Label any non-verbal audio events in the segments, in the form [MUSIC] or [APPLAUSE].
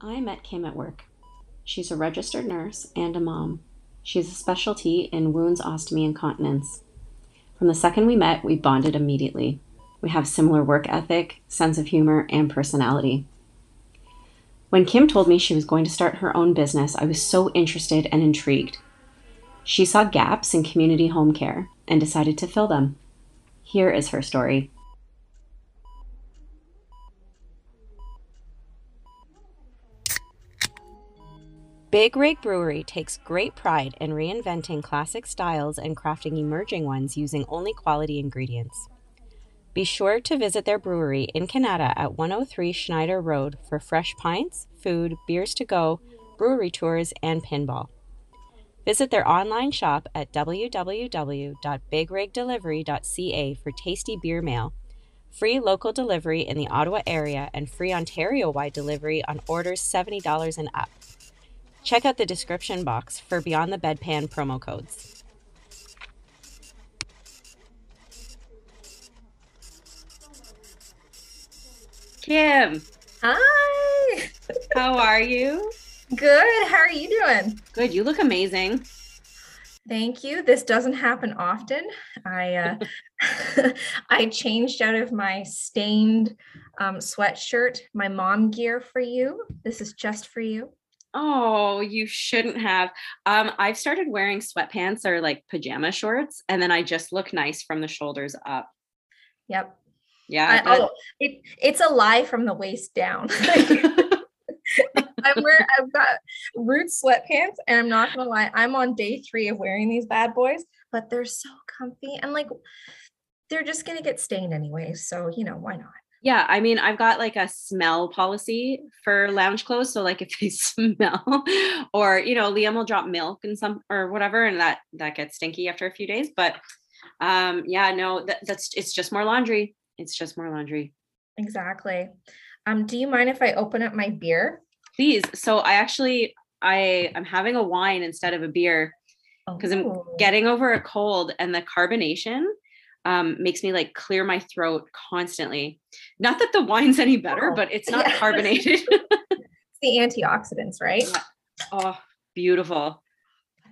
I met Kim at work. She's a registered nurse and a mom. She has a specialty in wounds, ostomy, and continence. From the second we met, we bonded immediately. We have similar work ethic, sense of humor, and personality. When Kim told me she was going to start her own business, I was so interested and intrigued. She saw gaps in community home care and decided to fill them. Here is her story. Big Rig Brewery takes great pride in reinventing classic styles and crafting emerging ones using only quality ingredients. Be sure to visit their brewery in Canada at 103 Schneider Road for fresh pints, food, beers to go, brewery tours, and pinball. Visit their online shop at www.bigrigdelivery.ca for tasty beer mail, free local delivery in the Ottawa area, and free Ontario wide delivery on orders $70 and up. Check out the description box for Beyond the Bedpan promo codes. Kim, Hi. how are you? Good. How are you doing? Good. You look amazing. Thank you. This doesn't happen often. I uh, [LAUGHS] I changed out of my stained um, sweatshirt, my mom gear for you. This is just for you. Oh, you shouldn't have. Um, I've started wearing sweatpants or like pajama shorts, and then I just look nice from the shoulders up. Yep. Yeah. I, oh, it, it's a lie from the waist down. [LAUGHS] [LAUGHS] I'm wearing, I've got root sweatpants, and I'm not gonna lie, I'm on day three of wearing these bad boys, but they're so comfy and like they're just gonna get stained anyway. So you know why not? Yeah, I mean, I've got like a smell policy for lounge clothes. So like [LAUGHS] if they smell, or you know, Liam will drop milk and some or whatever, and that that gets stinky after a few days. But um, yeah, no, that, that's it's just more laundry. It's just more laundry. Exactly. Um, do you mind if I open up my beer? Please. So I actually I I'm having a wine instead of a beer because I'm Oh. getting over a cold and the carbonation um, makes me like clear my throat constantly. Not that the wine's any better, but it's [LAUGHS] not yeah. carbonated. [LAUGHS] It's the antioxidants, right? Yeah. oh, beautiful.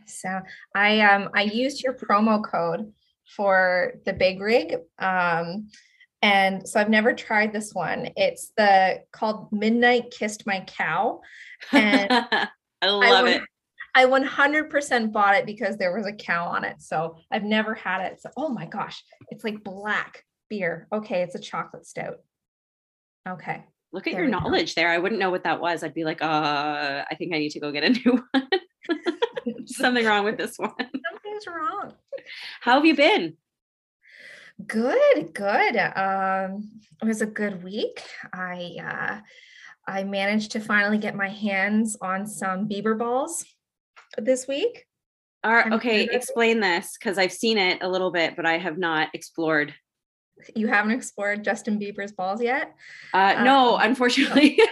So I um I used your promo code for the big rig. Um and so I've never tried this one. It's the called Midnight Kissed My Cow. And [LAUGHS] I love I it. I 100% bought it because there was a cow on it. So I've never had it. So oh my gosh, it's like black beer. Okay, it's a chocolate stout. Okay. Look at there your we go. knowledge there. I wouldn't know what that was. I'd be like, uh, I think I need to go get a new [LAUGHS] one. [LAUGHS] Something wrong with this one. Something's wrong. How have you been? Good, good. Um, it was a good week. I uh, I managed to finally get my hands on some Bieber balls this week. Are, okay, heard of it? explain this because I've seen it a little bit, but I have not explored. You haven't explored Justin Bieber's balls yet. Uh, no, Um, unfortunately. [LAUGHS]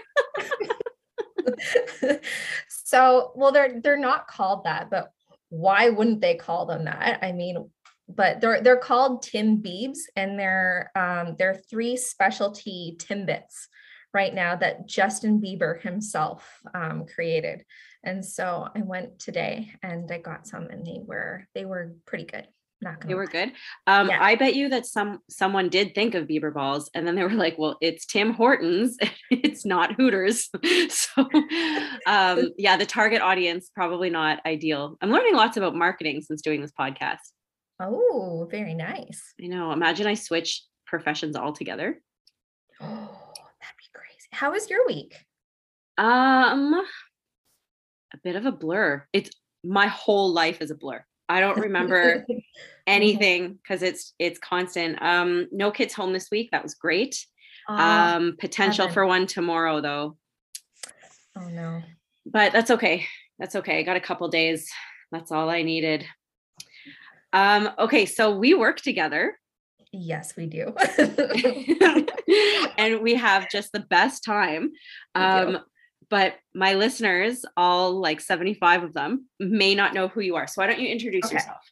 [LAUGHS] so, well, they're they're not called that, but why wouldn't they call them that? I mean, but they're they're called Timbiebs, and they're um, they're three specialty Timbits right now that Justin Bieber himself um, created. And so I went today and I got some, and they were they were pretty good. Not gonna They were lie. good. Um, Yeah. I bet you that some someone did think of Bieber balls, and then they were [LAUGHS] like, "Well, it's Tim Hortons. [LAUGHS] it's not Hooters." [LAUGHS] so, um, yeah, the target audience probably not ideal. I'm learning lots about marketing since doing this podcast. Oh, very nice. You know. Imagine I switch professions altogether. Oh, [GASPS] that'd be crazy. How was your week? Um, a bit of a blur. It's my whole life is a blur. I don't remember [LAUGHS] anything because it's it's constant. Um, no kids home this week. That was great. Ah, Um, potential heaven. for one tomorrow though, oh no. but that's okay. That's okay. I got a couple days. That's all I needed. Um, okay, so we work together Yes, we do. [LAUGHS] and we have just the best time. [LAUGHS] Um, but my listeners, all like 75 of them, may not know who you are. So why don't you introduce Okay. yourself?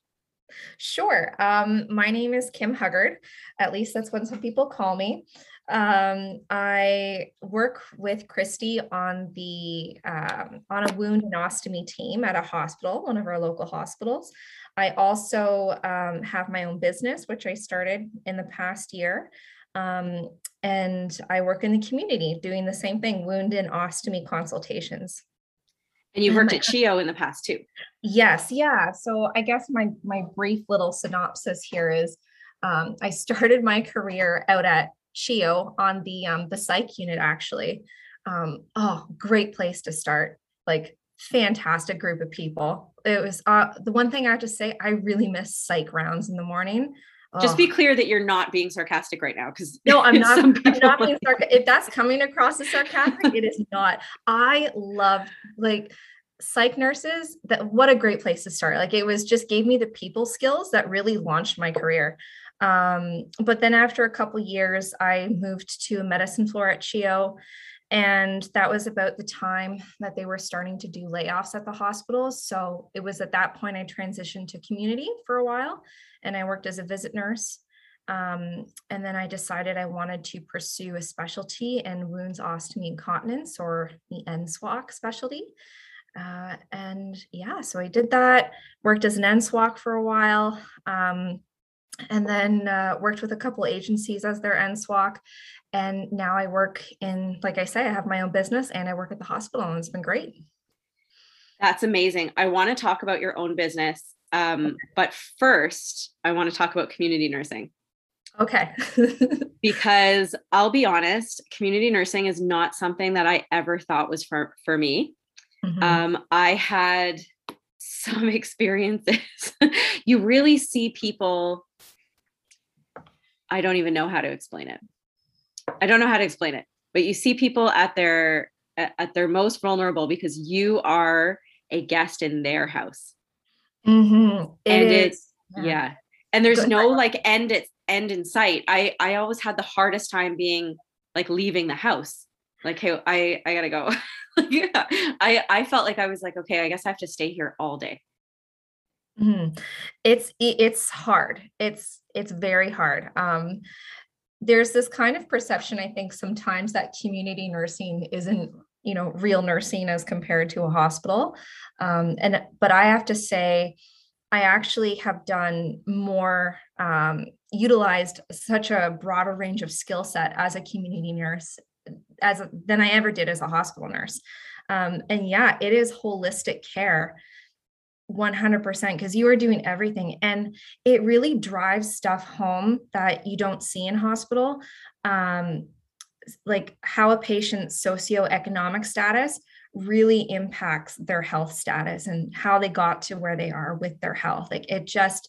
Sure. Um, my name is Kim Huggard. At least that's what some people call me. Um, I work with Christy on the um, on a wound and ostomy team at a hospital, one of our local hospitals. I also um, have my own business, which I started in the past year. Um, and I work in the community doing the same thing, wound and ostomy consultations. And you've worked at CHEO in the past too. Yes, yeah. So I guess my my brief little synopsis here is um, I started my career out at CHEO on the um, the psych unit actually. Um, oh, great place to start. Like fantastic group of people. It was uh, the one thing I have to say. I really miss psych rounds in the morning. Just be clear that you're not being sarcastic right now, because no, I'm [LAUGHS] not. I'm not being sarcastic. If that's coming across as sarcastic, it is not. I love like psych nurses that what a great place to start like it was just gave me the people skills that really launched my career um, but then after a couple years i moved to a medicine floor at CHEO and that was about the time that they were starting to do layoffs at the hospitals. so it was at that point i transitioned to community for a while and i worked as a visit nurse um, and then I decided I wanted to pursue a specialty in wounds, ostomy, incontinence or the NSWOC specialty. Uh, and yeah, so I did that, worked as an NSWOC for a while, um, and then uh, worked with a couple agencies as their NSWOC. And now I work in, like I say, I have my own business and I work at the hospital, and it's been great. That's amazing. I want to talk about your own business. Um, but first, I want to talk about community nursing. Okay. [LAUGHS] because I'll be honest, community nursing is not something that I ever thought was for, for me. Mm-hmm. Um, I had [LAUGHS] some experiences. you really see people. I don't even know how to explain it. I don't know how to explain it, but you see people at their at their most vulnerable because you are a guest in their house. Mm-hmm. It and is. it's yeah. yeah. And there's Good. no like end at end in sight. I I always had the hardest time being like leaving the house. Like, hey, I I gotta go. [LAUGHS] yeah, [LAUGHS] I I felt like I was like, okay, I guess I have to stay here all day. Mm-hmm. It's it's hard. It's it's very hard. Um, there's this kind of perception, I think, sometimes that community nursing isn't you know real nursing as compared to a hospital. Um, and but I have to say, I actually have done more. Um, utilized such a broader range of skill set as a community nurse as than I ever did as a hospital nurse. Um, and yeah, it is holistic care 100% because you are doing everything and it really drives stuff home that you don't see in hospital um, like how a patient's socioeconomic status really impacts their health status and how they got to where they are with their health like it just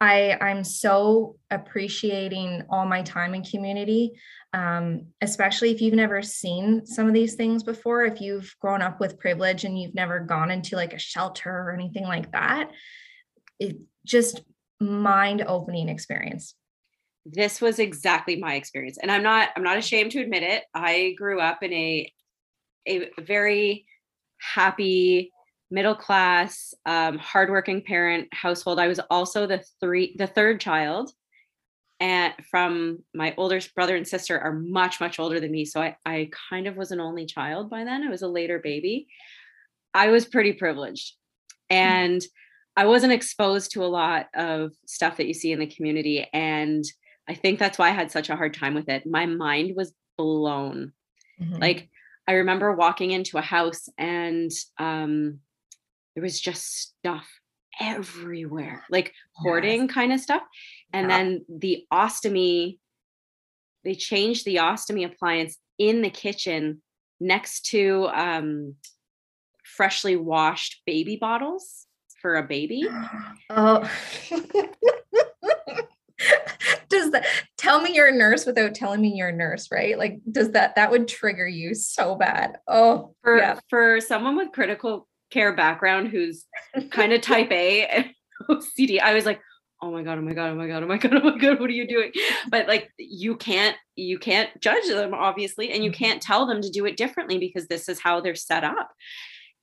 i i'm so appreciating all my time in community um, especially if you've never seen some of these things before, if you've grown up with privilege and you've never gone into like a shelter or anything like that, it just mind opening experience. This was exactly my experience. And I'm not, I'm not ashamed to admit it. I grew up in a, a very happy, middle class, um, hardworking parent household. I was also the three, the third child and from my older brother and sister are much much older than me so I, I kind of was an only child by then i was a later baby i was pretty privileged hmm. and i wasn't exposed to a lot of stuff that you see in the community and i think that's why i had such a hard time with it my mind was blown mm-hmm. like i remember walking into a house and um there was just stuff everywhere like hoarding yes. kind of stuff and yeah. then the ostomy they changed the ostomy appliance in the kitchen next to um, freshly washed baby bottles for a baby oh does that tell me you're a nurse without telling me you're a nurse right like does that that would trigger you so bad oh for yeah. for someone with critical care background who's kind of [LAUGHS] type a and ocd i was like oh my god oh my god oh my god oh my god oh my god what are you doing but like you can't you can't judge them obviously and you can't tell them to do it differently because this is how they're set up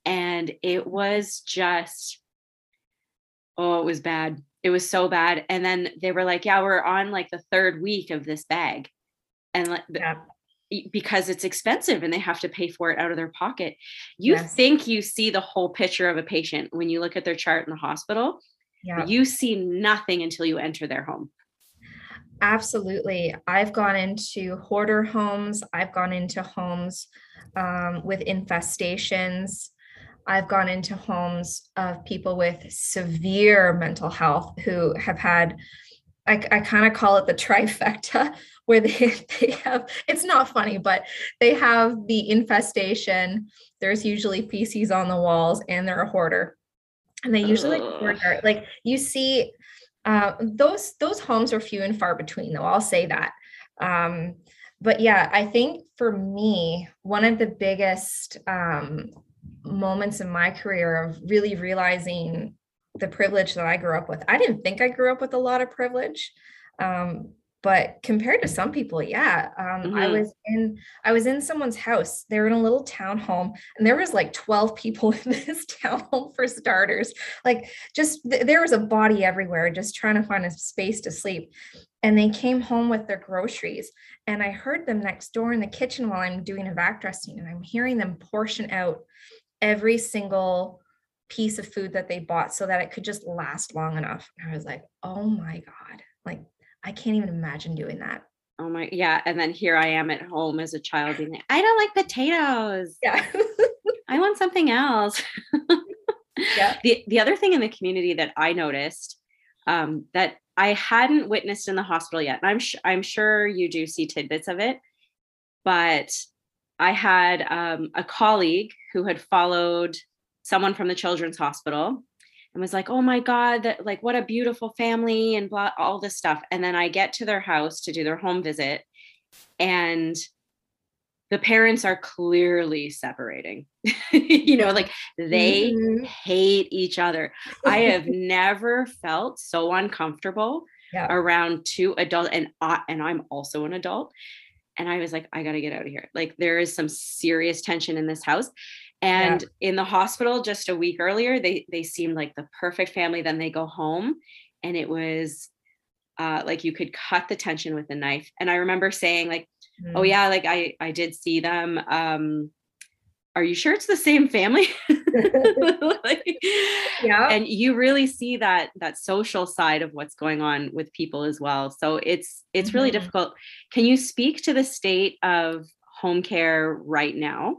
and it was just oh it was bad it was so bad. And then they were like, yeah, we're on like the third week of this bag. And like, yeah. Because it's expensive and they have to pay for it out of their pocket. You yes. think you see the whole picture of a patient when you look at their chart in the hospital. Yeah. You see nothing until you enter their home. Absolutely. I've gone into hoarder homes. I've gone into homes um, with infestations. I've gone into homes of people with severe mental health who have had, I, I kind of call it the [LAUGHS] trifecta, where they, [LAUGHS] they have, it's not funny, but they have the infestation. There's usually feces on the walls and they're a hoarder. And they usually like, like you see uh, those those homes are few and far between though i'll say that um, but yeah i think for me one of the biggest um, moments in my career of really realizing the privilege that I grew up with. I didn't think I grew up with a lot of privilege. Um, but compared to some people, yeah. Um, mm-hmm. I was in I was in someone's house. They were in a little townhome, and there was like 12 people [LAUGHS] in this townhome for starters. Like just th- there was a body everywhere, just trying to find a space to sleep. And they came home with their groceries. And I heard them next door in the kitchen while I'm doing a vac dressing, and I'm hearing them portion out every single piece of food that they bought so that it could just last long enough. And I was like, oh my God, like I can't even imagine doing that. Oh my, yeah. And then here I am at home as a child being like, I don't like potatoes. Yeah. [LAUGHS] I want something else. [LAUGHS] yeah. The, the other thing in the community that I noticed um, that I hadn't witnessed in the hospital yet, and I'm, sh- I'm sure you do see tidbits of it, but I had um, a colleague who had followed someone from the children's hospital and was like, oh my God, that like what a beautiful family and blah, all this stuff. And then I get to their house to do their home visit and the parents are clearly separating. [LAUGHS] you know, like they mm-hmm. hate each other. I [LAUGHS] have never felt so uncomfortable yeah. around two adults and I, and I'm also an adult and I was like, I got to get out of here. Like, there is some serious tension in this house. And yeah. in the hospital just a week earlier, they they seemed like the perfect family. Then they go home, and it was uh, like you could cut the tension with a knife. And I remember saying, like, oh, mm. "Oh yeah, like I I did see them. Um, are you sure it's the same family?" [LAUGHS] like, yeah. And you really see that that social side of what's going on with people as well. So it's it's mm-hmm. really difficult. Can you speak to the state of home care right now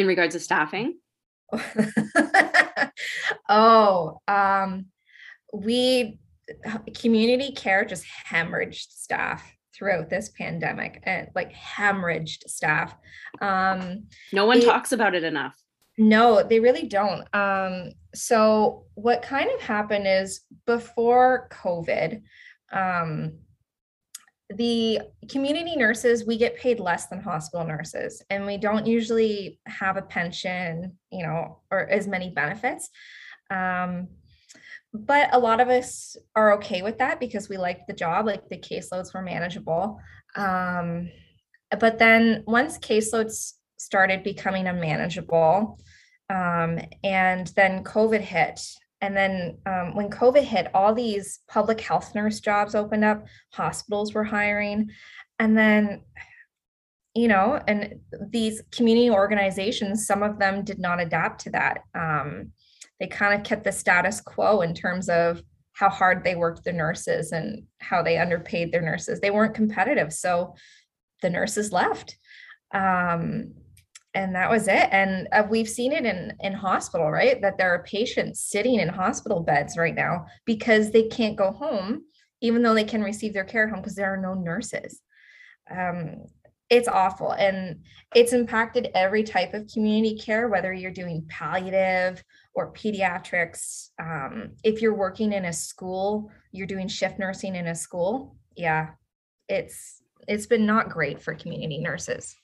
in regards to staffing? [LAUGHS] oh, um, we community care just hemorrhaged staff throughout this pandemic and like hemorrhaged staff. Um, no one talks about it enough. No, they really don't. Um, so what kind of happened is before COVID, um, the community nurses we get paid less than hospital nurses and we don't usually have a pension you know or as many benefits. Um, but a lot of us are okay with that because we like the job like the caseloads were manageable. Um, but then once caseloads started becoming unmanageable um, and then covid hit and then um, when covid hit all these public health nurse jobs opened up hospitals were hiring. And then you know and these community organizations some of them did not adapt to that. Um, they kind of kept the status quo in terms of how hard they worked the nurses and how they underpaid their nurses. They weren't competitive so the nurses left. Um, and that was it. And uh, we've seen it in in hospital right? That there are patients sitting in hospital beds right now because they can't go home even though they can receive their care at home because there are no nurses. Um, it's awful and it's impacted every type of community care whether you're doing palliative or pediatrics. Um, if you're working in a school you're doing shift nursing in a school yeah it's it's been not great for community nurses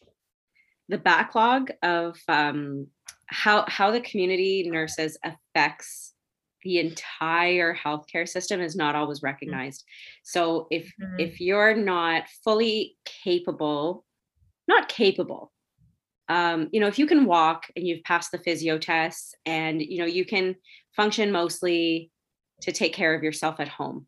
the backlog of um, how how the community nurses affects the entire healthcare system is not always mm-hmm. recognized. So if mm-hmm. if you're not fully capable, not capable, um, you know, if you can walk and you've passed the physio tests and you know you can function mostly to take care of yourself at home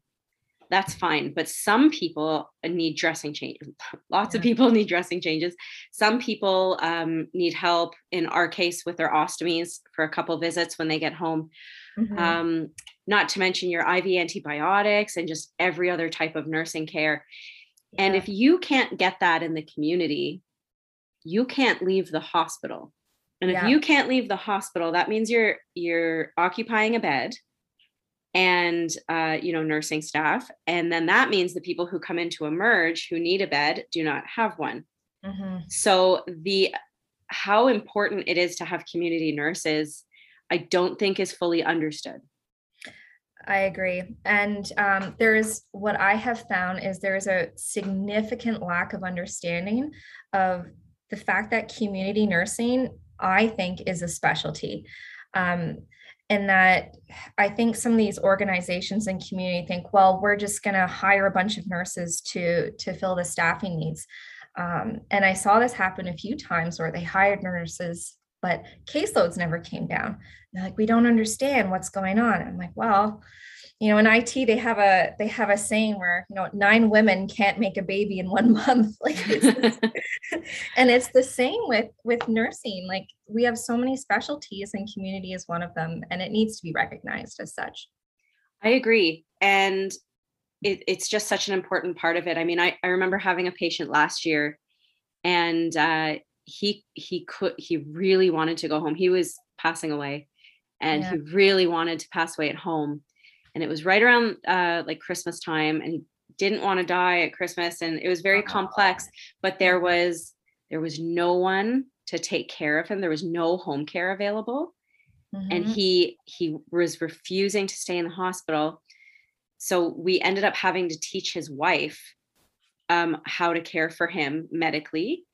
that's fine but some people need dressing change. [LAUGHS] lots yeah. of people [LAUGHS] need dressing changes some people um, need help in our case with their ostomies for a couple visits when they get home mm-hmm. um, not to mention your iv antibiotics and just every other type of nursing care yeah. and if you can't get that in the community you can't leave the hospital and yeah. if you can't leave the hospital that means you're you're occupying a bed and uh, you know nursing staff and then that means the people who come into emerge who need a bed do not have one mm-hmm. so the how important it is to have community nurses i don't think is fully understood I agree. And um, there is what I have found is there is a significant lack of understanding of the fact that community nursing, I think, is a specialty. Um, and that I think some of these organizations and community think, well, we're just going to hire a bunch of nurses to to fill the staffing needs. Um, and I saw this happen a few times where they hired nurses, but caseloads never came down. They're like, we don't understand what's going on. I'm like, well, you know in it they have a they have a saying where you know nine women can't make a baby in one [LAUGHS] month. Like it's [LAUGHS] and it's the same with with nursing. Like we have so many specialties and community is one of them and it needs to be recognized as such. I agree and it, it's just such an important part of it. I mean I, I remember having a patient last year and uh, he he could he really wanted to go home. He was passing away and yeah. he really wanted to pass away at home and it was right around uh, like Christmas time, and he didn't want to die at Christmas, and it was very complex. But there was there was no one to take care of him. There was no home care available, mm-hmm. and he he was refusing to stay in the hospital. So we ended up having to teach his wife um, how to care for him medically,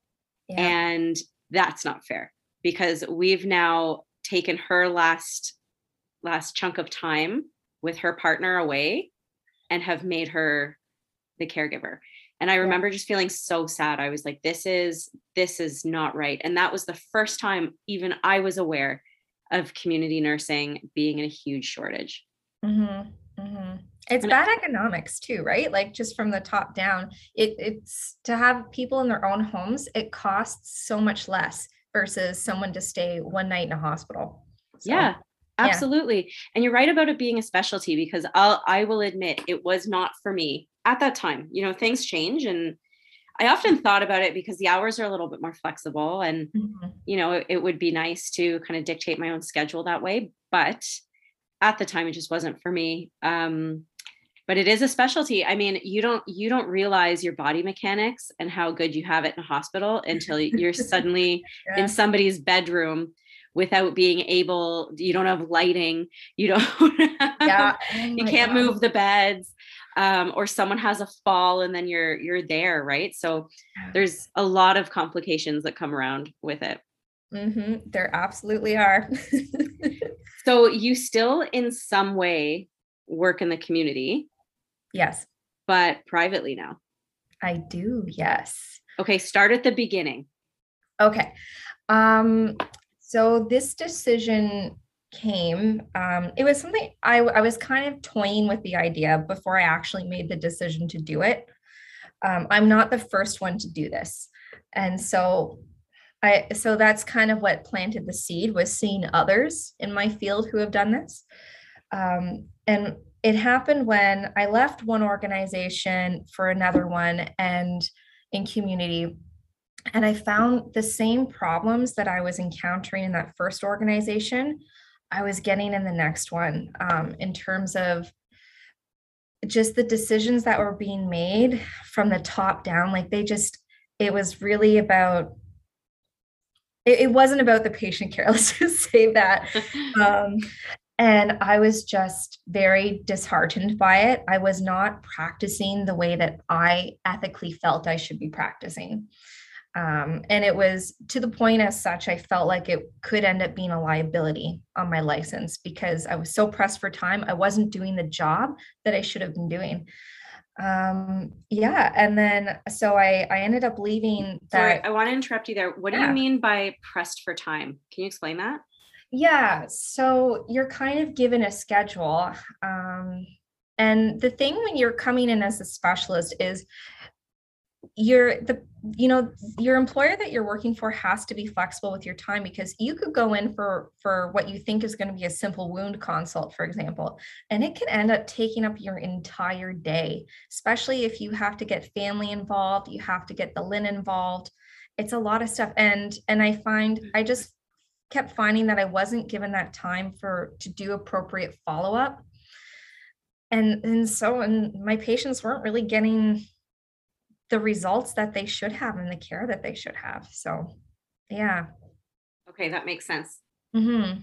yeah. and that's not fair because we've now taken her last last chunk of time with her partner away and have made her the caregiver and i remember just feeling so sad i was like this is this is not right and that was the first time even i was aware of community nursing being in a huge shortage mm-hmm. Mm-hmm. it's and bad it, economics too right like just from the top down it, it's to have people in their own homes it costs so much less versus someone to stay one night in a hospital so. yeah absolutely yeah. and you're right about it being a specialty because i'll i will admit it was not for me at that time you know things change and i often thought about it because the hours are a little bit more flexible and mm-hmm. you know it, it would be nice to kind of dictate my own schedule that way but at the time it just wasn't for me um but it is a specialty i mean you don't you don't realize your body mechanics and how good you have it in a hospital [LAUGHS] until you're suddenly yeah. in somebody's bedroom without being able you don't have lighting you [LAUGHS] don't yeah oh you can't God. move the beds um, or someone has a fall and then you're you're there right? So there's a lot of complications that come around with it. Mm-hmm. there absolutely are. [LAUGHS] So you still in some way work in the community. Yes. But privately now. I do yes. Okay start at the beginning. Okay um so this decision came um, it was something I, I was kind of toying with the idea before i actually made the decision to do it. Um, i'm not the first one to do this. And so i so that's kind of what planted the seed was seeing others in my field who have done this. Um, and it happened when i left one organization for another one and in community and I found the same problems that I was encountering in that first organization, I was getting in the next one um, in terms of just the decisions that were being made from the top down. Like they just, it was really about it, wasn't about the patient care [LAUGHS] let's just say that [LAUGHS] um, and i was just very disheartened by it i was not practicing the way that i ethically felt i should be practicing um, and it was to the point as such, I felt like it could end up being a liability on my license because I was so pressed for time. I wasn't doing the job that I should have been doing. Um, yeah. And then, so I, I ended up leaving that. Sorry, I want to interrupt you there. What do you mean by pressed for time? Can you explain that? Yeah, so you're kind of given a schedule. Um, and the thing when you're coming in as a specialist is you're the you know your employer that you're working for has to be flexible with your time because you could go in for for what you think is going to be a simple wound consult for example and it can end up taking up your entire day especially if you have to get family involved you have to get the linen involved. It's a lot of stuff and and i find i just kept finding that i wasn't given that time for to do appropriate follow-up. And and so and my patients weren't really getting the results that they should have and the care that they should have. So, yeah. Okay, that makes sense. Mm-hmm.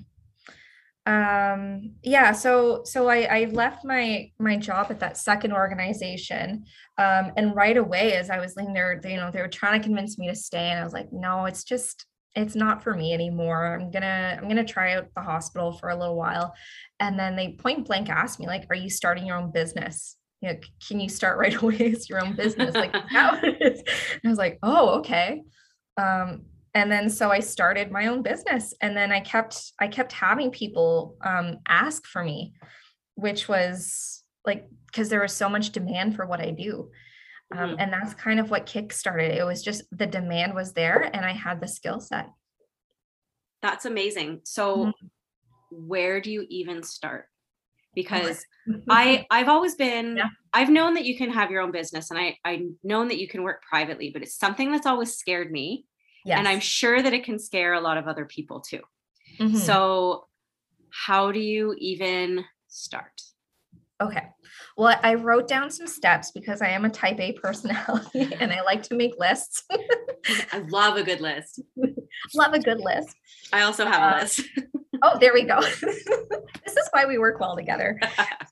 Um, yeah, so so I, I left my my job at that second organization. Um, and right away as I was leaving there, they, you know, they were trying to convince me to stay. And I was like, no, it's just it's not for me anymore. I'm gonna I'm gonna try out the hospital for a little while. And then they point blank asked me, like, are you starting your own business? You know, can you start right [LAUGHS] away as your own business? Like [LAUGHS] how [LAUGHS] I was like, oh, okay. Um, and then so I started my own business and then I kept I kept having people um, ask for me, which was like because there was so much demand for what I do. Um, mm-hmm. and that's kind of what kickstarted. It was just the demand was there and I had the skill set. That's amazing. So mm-hmm. where do you even start? Because [LAUGHS] I I've always been yeah. I've known that you can have your own business and I I've known that you can work privately, but it's something that's always scared me. Yes. And I'm sure that it can scare a lot of other people too. Mm-hmm. So how do you even start? Okay. Well, I wrote down some steps because I am a type A personality [LAUGHS] and I like to make lists. I love a good list. [LAUGHS] love a good list. I also have uh, a list. [LAUGHS] oh, there we go. this is why we work well together.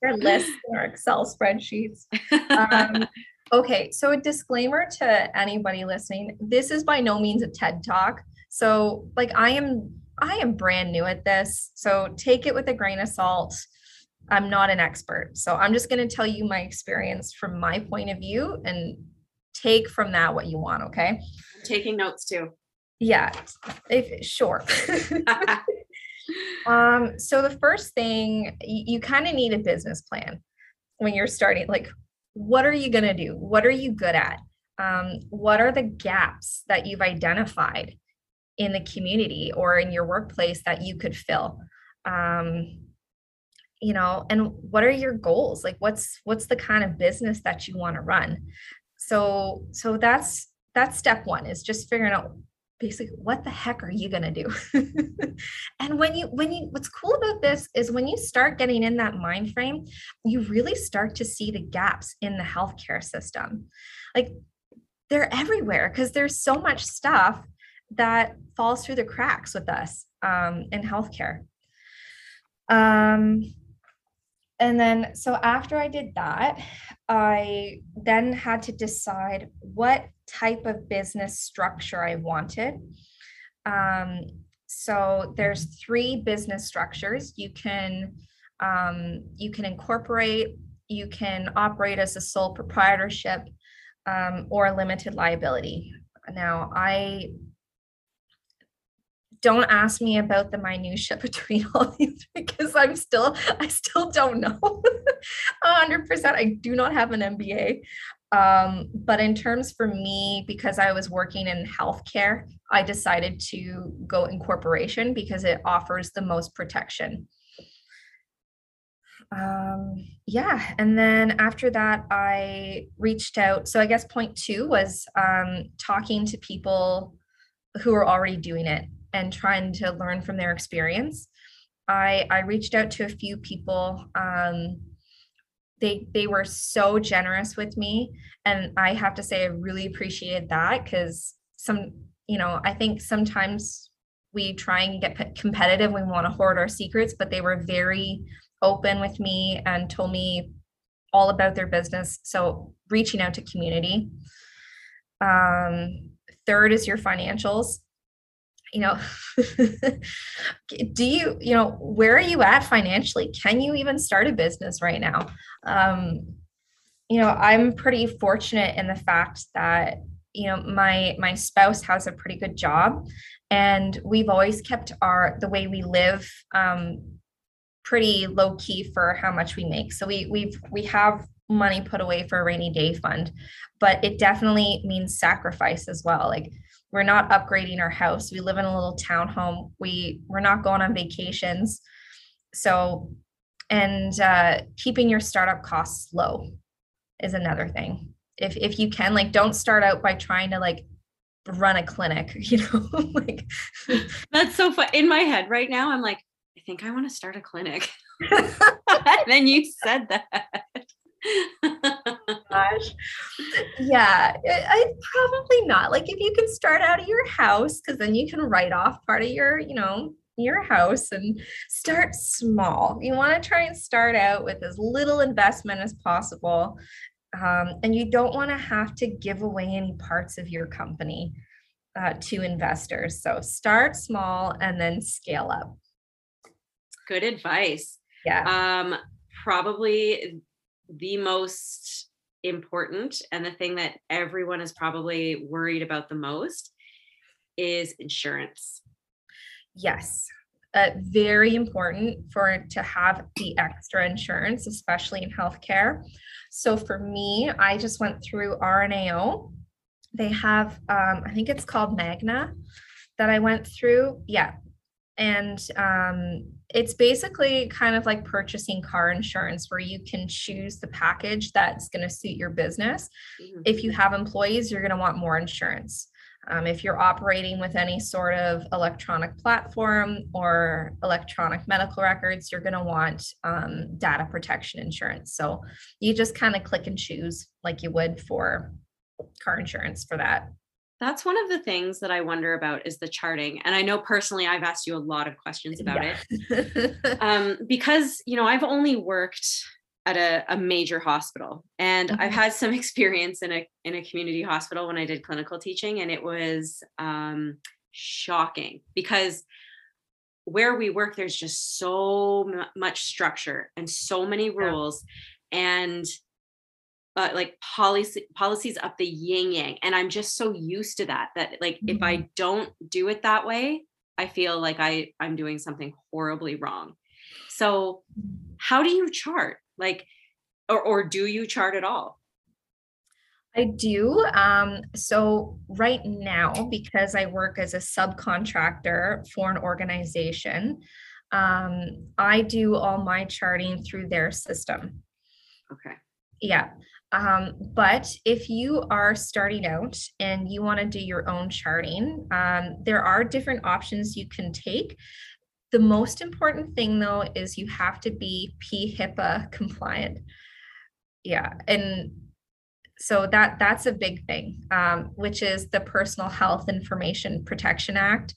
Our lists, our Excel spreadsheets. Um, okay, so a disclaimer to anybody listening: this is by no means a TED talk. So, like, I am I am brand new at this, so take it with a grain of salt. I'm not an expert, so I'm just going to tell you my experience from my point of view and take from that what you want. Okay. I'm taking notes too. Yeah, if, sure. [LAUGHS] um, so the first thing you, you kind of need a business plan when you're starting. Like, what are you going to do? What are you good at? Um, what are the gaps that you've identified in the community or in your workplace that you could fill? Um, you know, and what are your goals? Like, what's what's the kind of business that you want to run? So, so that's that's step one is just figuring out basically what the heck are you going to do [LAUGHS] and when you when you what's cool about this is when you start getting in that mind frame you really start to see the gaps in the healthcare system like they're everywhere because there's so much stuff that falls through the cracks with us um, in healthcare um, and then so after i did that i then had to decide what type of business structure I wanted. Um, so there's three business structures. You can um, you can incorporate, you can operate as a sole proprietorship, um, or limited liability. Now I don't ask me about the minutia [LAUGHS] between all these because I'm still I still don't know [LAUGHS] 100%. I do not have an MBA. Um, but in terms for me, because I was working in healthcare, I decided to go incorporation because it offers the most protection. Um, yeah, and then after that, I reached out. So I guess point two was um, talking to people who are already doing it and trying to learn from their experience. I I reached out to a few people. Um, they they were so generous with me and i have to say i really appreciated that because some you know i think sometimes we try and get competitive we want to hoard our secrets but they were very open with me and told me all about their business so reaching out to community um, third is your financials you know [LAUGHS] do you you know where are you at financially? Can you even start a business right now? Um you know i'm pretty fortunate in the fact that you know my my spouse has a pretty good job and we've always kept our the way we live um, pretty low key for how much we make. So we we've we have money put away for a rainy day fund but it definitely means sacrifice as well. Like we're not upgrading our house. We live in a little townhome. We we're not going on vacations. So and uh, keeping your startup costs low is another thing. If if you can like don't start out by trying to like run a clinic [LAUGHS] you know [LAUGHS] like [LAUGHS] that's so fun in my head right now i'm like i think i want to start a clinic. Then you said that gosh yeah I, probably not. Like if you can start out of your house because then you can write off part of your you know your house and start small. You want to try and start out with as little investment as possible um, and you don't want to have to give away any parts of your company uh, to investors. So start small and then scale up. Good advice. Yeah. Um probably the most important and the thing that everyone is probably worried about the most is insurance. Yes. Uh, very important for to have the extra insurance, especially in healthcare. So for me, I just went through RNAO. They have, um, I think it's called Magna that I went through. Yeah. And um, it's basically kind of like purchasing car insurance where you can choose the package that's going to suit your business. Mm-hmm. If you have employees, you're going to want more insurance. Um, if you're operating with any sort of electronic platform or electronic medical records, you're going to want um, data protection insurance. So you just kind of click and choose like you would for car insurance for that that's one of the things that I wonder about is the charting. And I know personally I've asked you a lot of questions about yeah. it. [LAUGHS] um, because, you know, I've only worked at a, a major hospital and mm-hmm. I've had some [LAUGHS] experience in a in a community hospital when I did clinical teaching and it was um, shocking because where we work there's just so much structure and so many rules yeah. and uh, like policy policies up the yin yang and i'm just so used to that that like mm-hmm. if i mm-hmm. don't do it that way i feel like i i'm doing something horribly wrong so how do you chart like or, or do you chart at all I do. Um, so, right now, because I work as a subcontractor for an organization, um, I do all my charting through their system. Okay. Yeah. Um, but if you are starting out and you want to do your own charting, um, there are different options you can take. The most important thing, though, is you have to be PHIPA compliant. Yeah, and so that that's a big thing, um, which is the Personal Health Information Protection Act.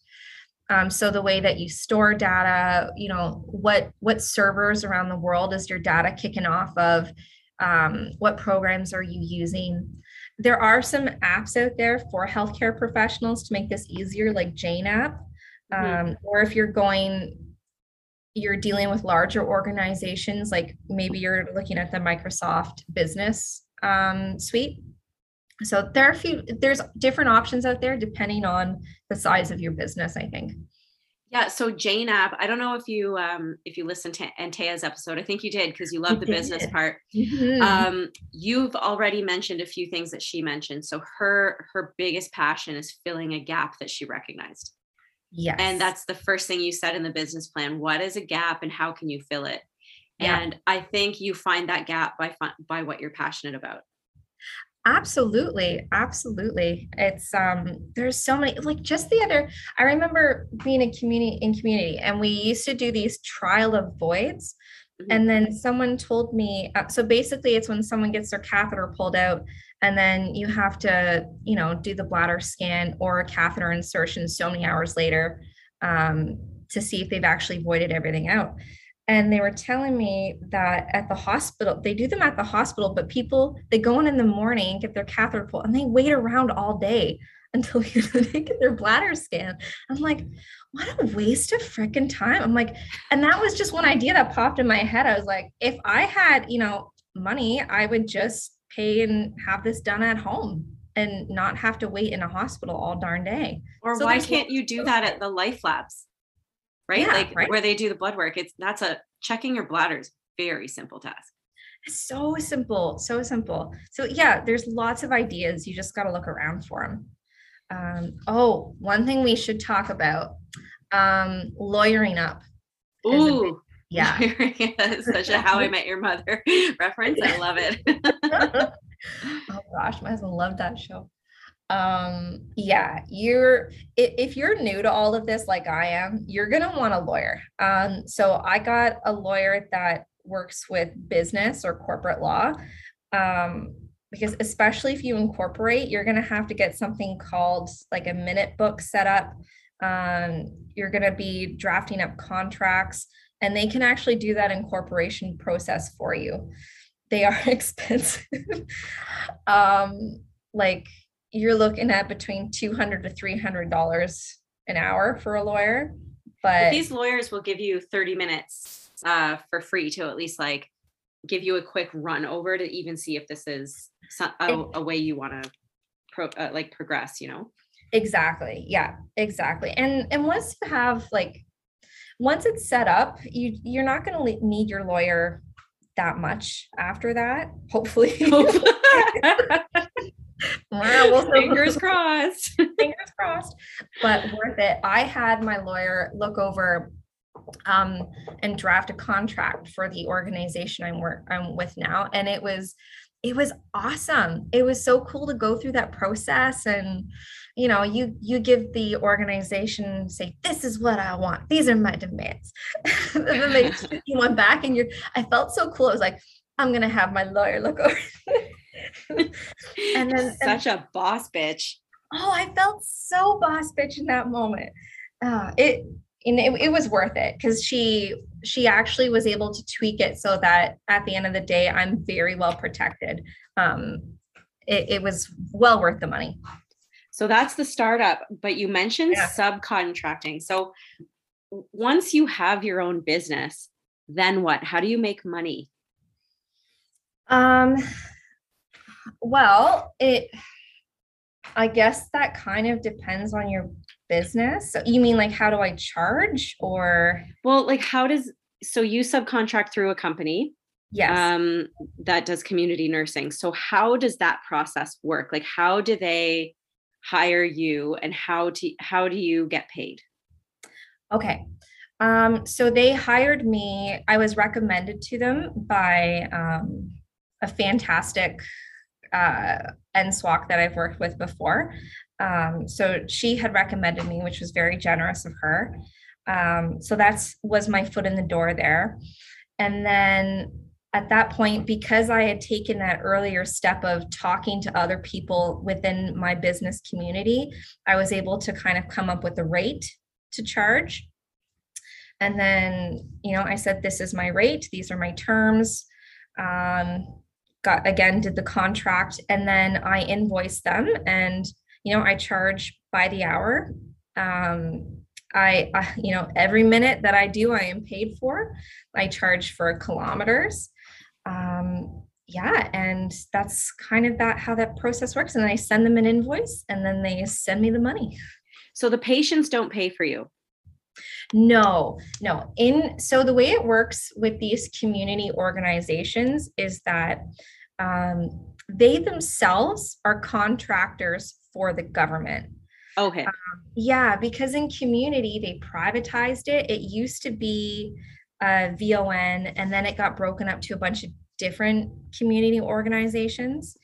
Um, so the way that you store data, you know, what what servers around the world is your data kicking off of? Um, what programs are you using? There are some apps out there for healthcare professionals to make this easier like jane app mm-hmm. um, or if you're going you're dealing with larger organizations like maybe you're looking at the microsoft business um, suite. So there are a few there's different options out there depending on the size of your business i think yeah, so Jane app. I don't know if you um if you listened to Antea's episode. I think you did because you love the business part. Mm-hmm. Um, you've already mentioned a few things that she mentioned. So her her biggest passion is filling a gap that she recognized. Yes. And that's the first thing you said in the business plan. What is a gap and how can you fill it? Yeah. And I think you find that gap by by what you're passionate about. Absolutely, absolutely. It's um there's so many like just the other I remember being a community in community and we used to do these trial of voids mm-hmm. and then someone told me uh, so basically it's when someone gets their catheter pulled out and then you have to, you know, do the bladder scan or a catheter insertion so many hours later um to see if they've actually voided everything out and they were telling me that at the hospital they do them at the hospital but people they go in in the morning get their catheter pulled and they wait around all day [LAUGHS] until [LAUGHS] they get their bladder scan i'm like what a waste of freaking time i'm like and that was just one idea that popped in my head i was like if i had you know money i would just pay and have this done at home and not have to wait in a hospital all darn day. Or So why can't you do that at the LifeLabs? Right? Yeah, like right. where they do the blood work. It's that's a checking your bladder is very simple task. so simple so simple so yeah there's lots of ideas you just got to look around for them um, oh one thing we should talk about um, lawyering up Is a big- Ooh, [LAUGHS] yeah such a how I met your mother [LAUGHS] reference. I love it. [LAUGHS] oh gosh my husband loved that show um yeah you're if you're new to all of this like i am you're gonna want a lawyer. Um so i got a lawyer that works with business or corporate law. Um because especially if you incorporate you're gonna have to get something called like a minute book set up. Um you're gonna be drafting up contracts and they can actually do that incorporation process for you. They are [LAUGHS] expensive. Um like you're looking at between 200 to 300 dollars an hour for a lawyer But but these lawyers will give you 30 minutes uh, for free to at least like give you a quick run over to even see if this is so- a, a way you want to pro, uh, like progress, you know? exactly yeah exactly and and once you have like once it's set up you you're not going to need your lawyer that much after that hopefully [LAUGHS] [LAUGHS] Well, we'll. Fingers crossed. [LAUGHS] fingers crossed, but worth it. I had my lawyer look over um, and draft a contract for the organization I'm work I'm with now, and it was it was awesome. It was so cool to go through that process and you know you you give the organization say this is what I want these are my demands [LAUGHS] and then they [LAUGHS] you one back and you're I felt so cool I was like I'm gonna have my lawyer look over [LAUGHS] And then- [LAUGHS] such a boss bitch. oh i felt so boss bitch in that moment uh, it and it, it was worth it because she she actually was able to tweak it so that at the end of the day i'm very well protected um it, it was well worth the money So that's the startup, but you mentioned Yeah. subcontracting. So once you have your own business, then what? How do you make money? um well it i guess that kind of depends on your business so you mean like how do i charge or Well, like how does so you subcontract through a company yes um that does community nursing. So how does that process work? Like how do they hire you and how to how do you get paid? Okay. Um, so they hired me. I was recommended to them by um, a fantastic uh, NSWOC that I've worked with before. Um, so she had recommended me, which was very generous of her. Um, so that's was my foot in the door there. And then at that point, because I had taken that earlier step of talking to other people within my business community, I was able to kind of come up with a rate to charge. And then, you know, I said, this is my rate, these are my terms. Um, got again, did the contract, and then I invoiced them and, you know, I charge by the hour. Um, I, I, you know, every minute that I do, I am paid for. I charge for kilometers. Um, yeah, and that's kind of that how that process works. And then I send them an invoice and then they send me the money. So the patients don't pay for you. No, no. In so the way it works with these community organizations is that um, they themselves are contractors for the government. Okay. Yeah, because in community they privatized it. It used to be uh, VON, and then it got broken up to a bunch of different community organizations.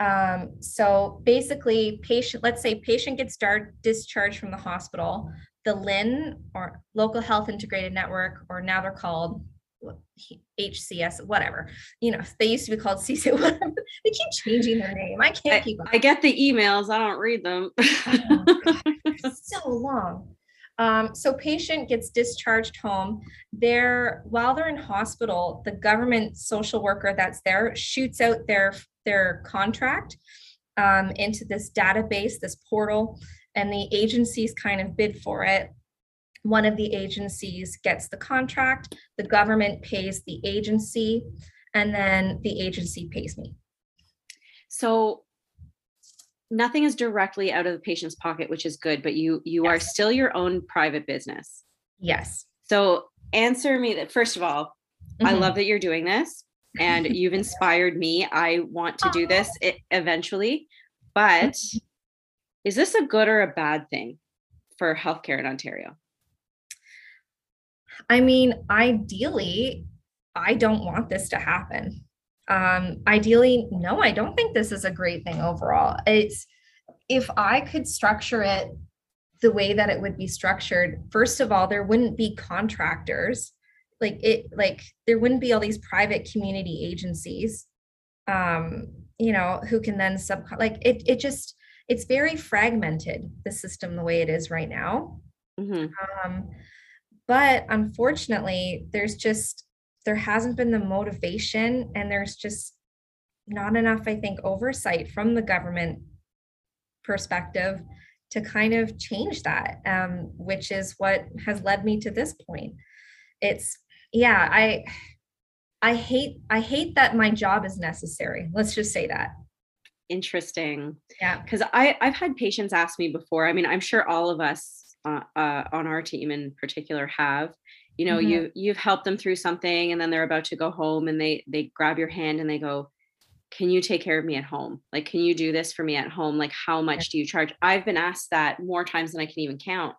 Um, so basically, patient, let's say patient gets dar- discharged from the hospital, the LHIN or local health integrated network, or now they're called HCS, whatever. You know, they used to be called [LAUGHS] CC. they keep changing their name. I can't I, keep up. I get the emails. I don't read them. [LAUGHS] so long. Um, so patient gets discharged home. They're while they're in hospital, the government social worker that's there shoots out their their contract um, into this database, this portal, and the agencies kind of bid for it. One of the agencies gets the contract, the government pays the agency, and then the agency pays me. so nothing is directly out of the patient's pocket, which is good, but you you are still your own private business. Yes. So answer me that first of all, I Mhm. love that you're doing this and you've [LAUGHS] inspired me. I want to do this eventually. But is this a good or a bad thing for healthcare in Ontario? I mean, ideally, I don't want this to happen. Um, ideally, no, I don't think this is a great thing overall. It's if I could structure it the way that it would be structured, first of all, there wouldn't be contractors. Like it, like there wouldn't be all these private community agencies, um, you know, who can then sub like it, it just it's very fragmented, the system the way it is right now. Mhm. Um, but unfortunately, there's just there hasn't been the motivation, and there's just not enough, I think, oversight from the government perspective to kind of change that, um, which is what has led me to this point. It's yeah, I I hate I hate that my job is necessary. Let's just say that. Interesting. Yeah. Because I I've had patients ask me before. I mean, I'm sure all of us uh, uh, on our team in particular have. You know, Mhm. you you've helped them through something, and then they're about to go home, and they they grab your hand and they go, "Can you take care of me at home? Like, can you do this for me at home? Like, how much do you charge?" I've been asked that more times than I can even count,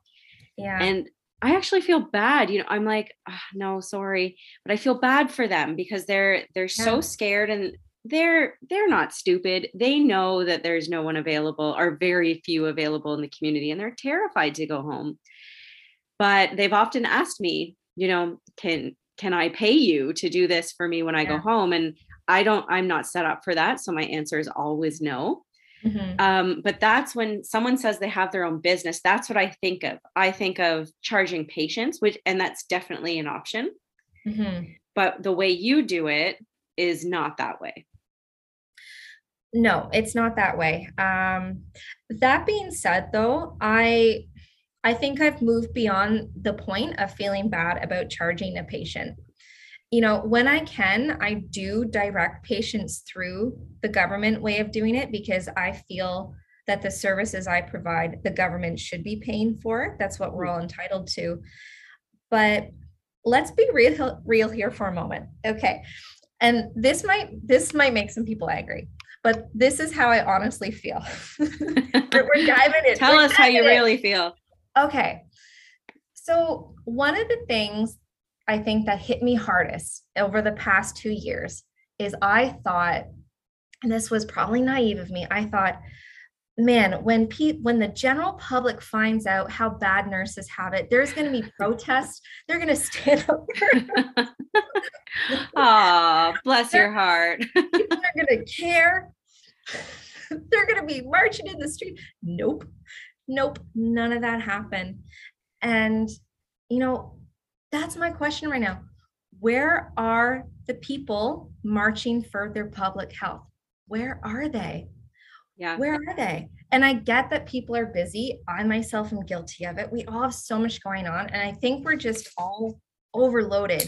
Yeah. and I actually feel bad. You know, I'm like, "Ah, "No, sorry," but I feel bad for them because they're they're so scared and they're they're not stupid. They know that there's no one available or very few available in the community and they're terrified to go home. But they've often asked me, you know, can can I pay you to do this for me when I go home and I don't I'm not set up for that, so my answer is always no. Mhm. Um, but that's when someone says they have their own business, that's what I think of. I think of charging patients, which and that's definitely an option. Mhm. But the way you do it is not that way. No, it's not that way. Um, that being said, though, I I think I've moved beyond the point of feeling bad about charging a patient. You know, when I can, I do direct patients through the government way of doing it because I feel that the services I provide, the government should be paying for. That's what we're all entitled to. But let's be real real here for a moment. Okay. And this might this might make some people angry but this is how I honestly feel. [LAUGHS] we're, we're [LAUGHS] diving in. Tell We're us how you in. really feel. Okay. So, one of the things I think that hit me hardest over the past two years is I thought, and this was probably naive of me, I thought, man, when pe- when the general public finds out how bad nurses have it, there's going to be [LAUGHS] protests. They're going to stand up. [LAUGHS] Aw, bless your heart. [LAUGHS] People are going to care. They're going to be marching in the street. Nope. Nope. None of that happened. And, you know, that's my question right now. Where are the people marching for their public health? Where are they? Yeah. Where are they? And I get that people are busy. I myself am guilty of it. We all have so much going on. And I think we're just all overloaded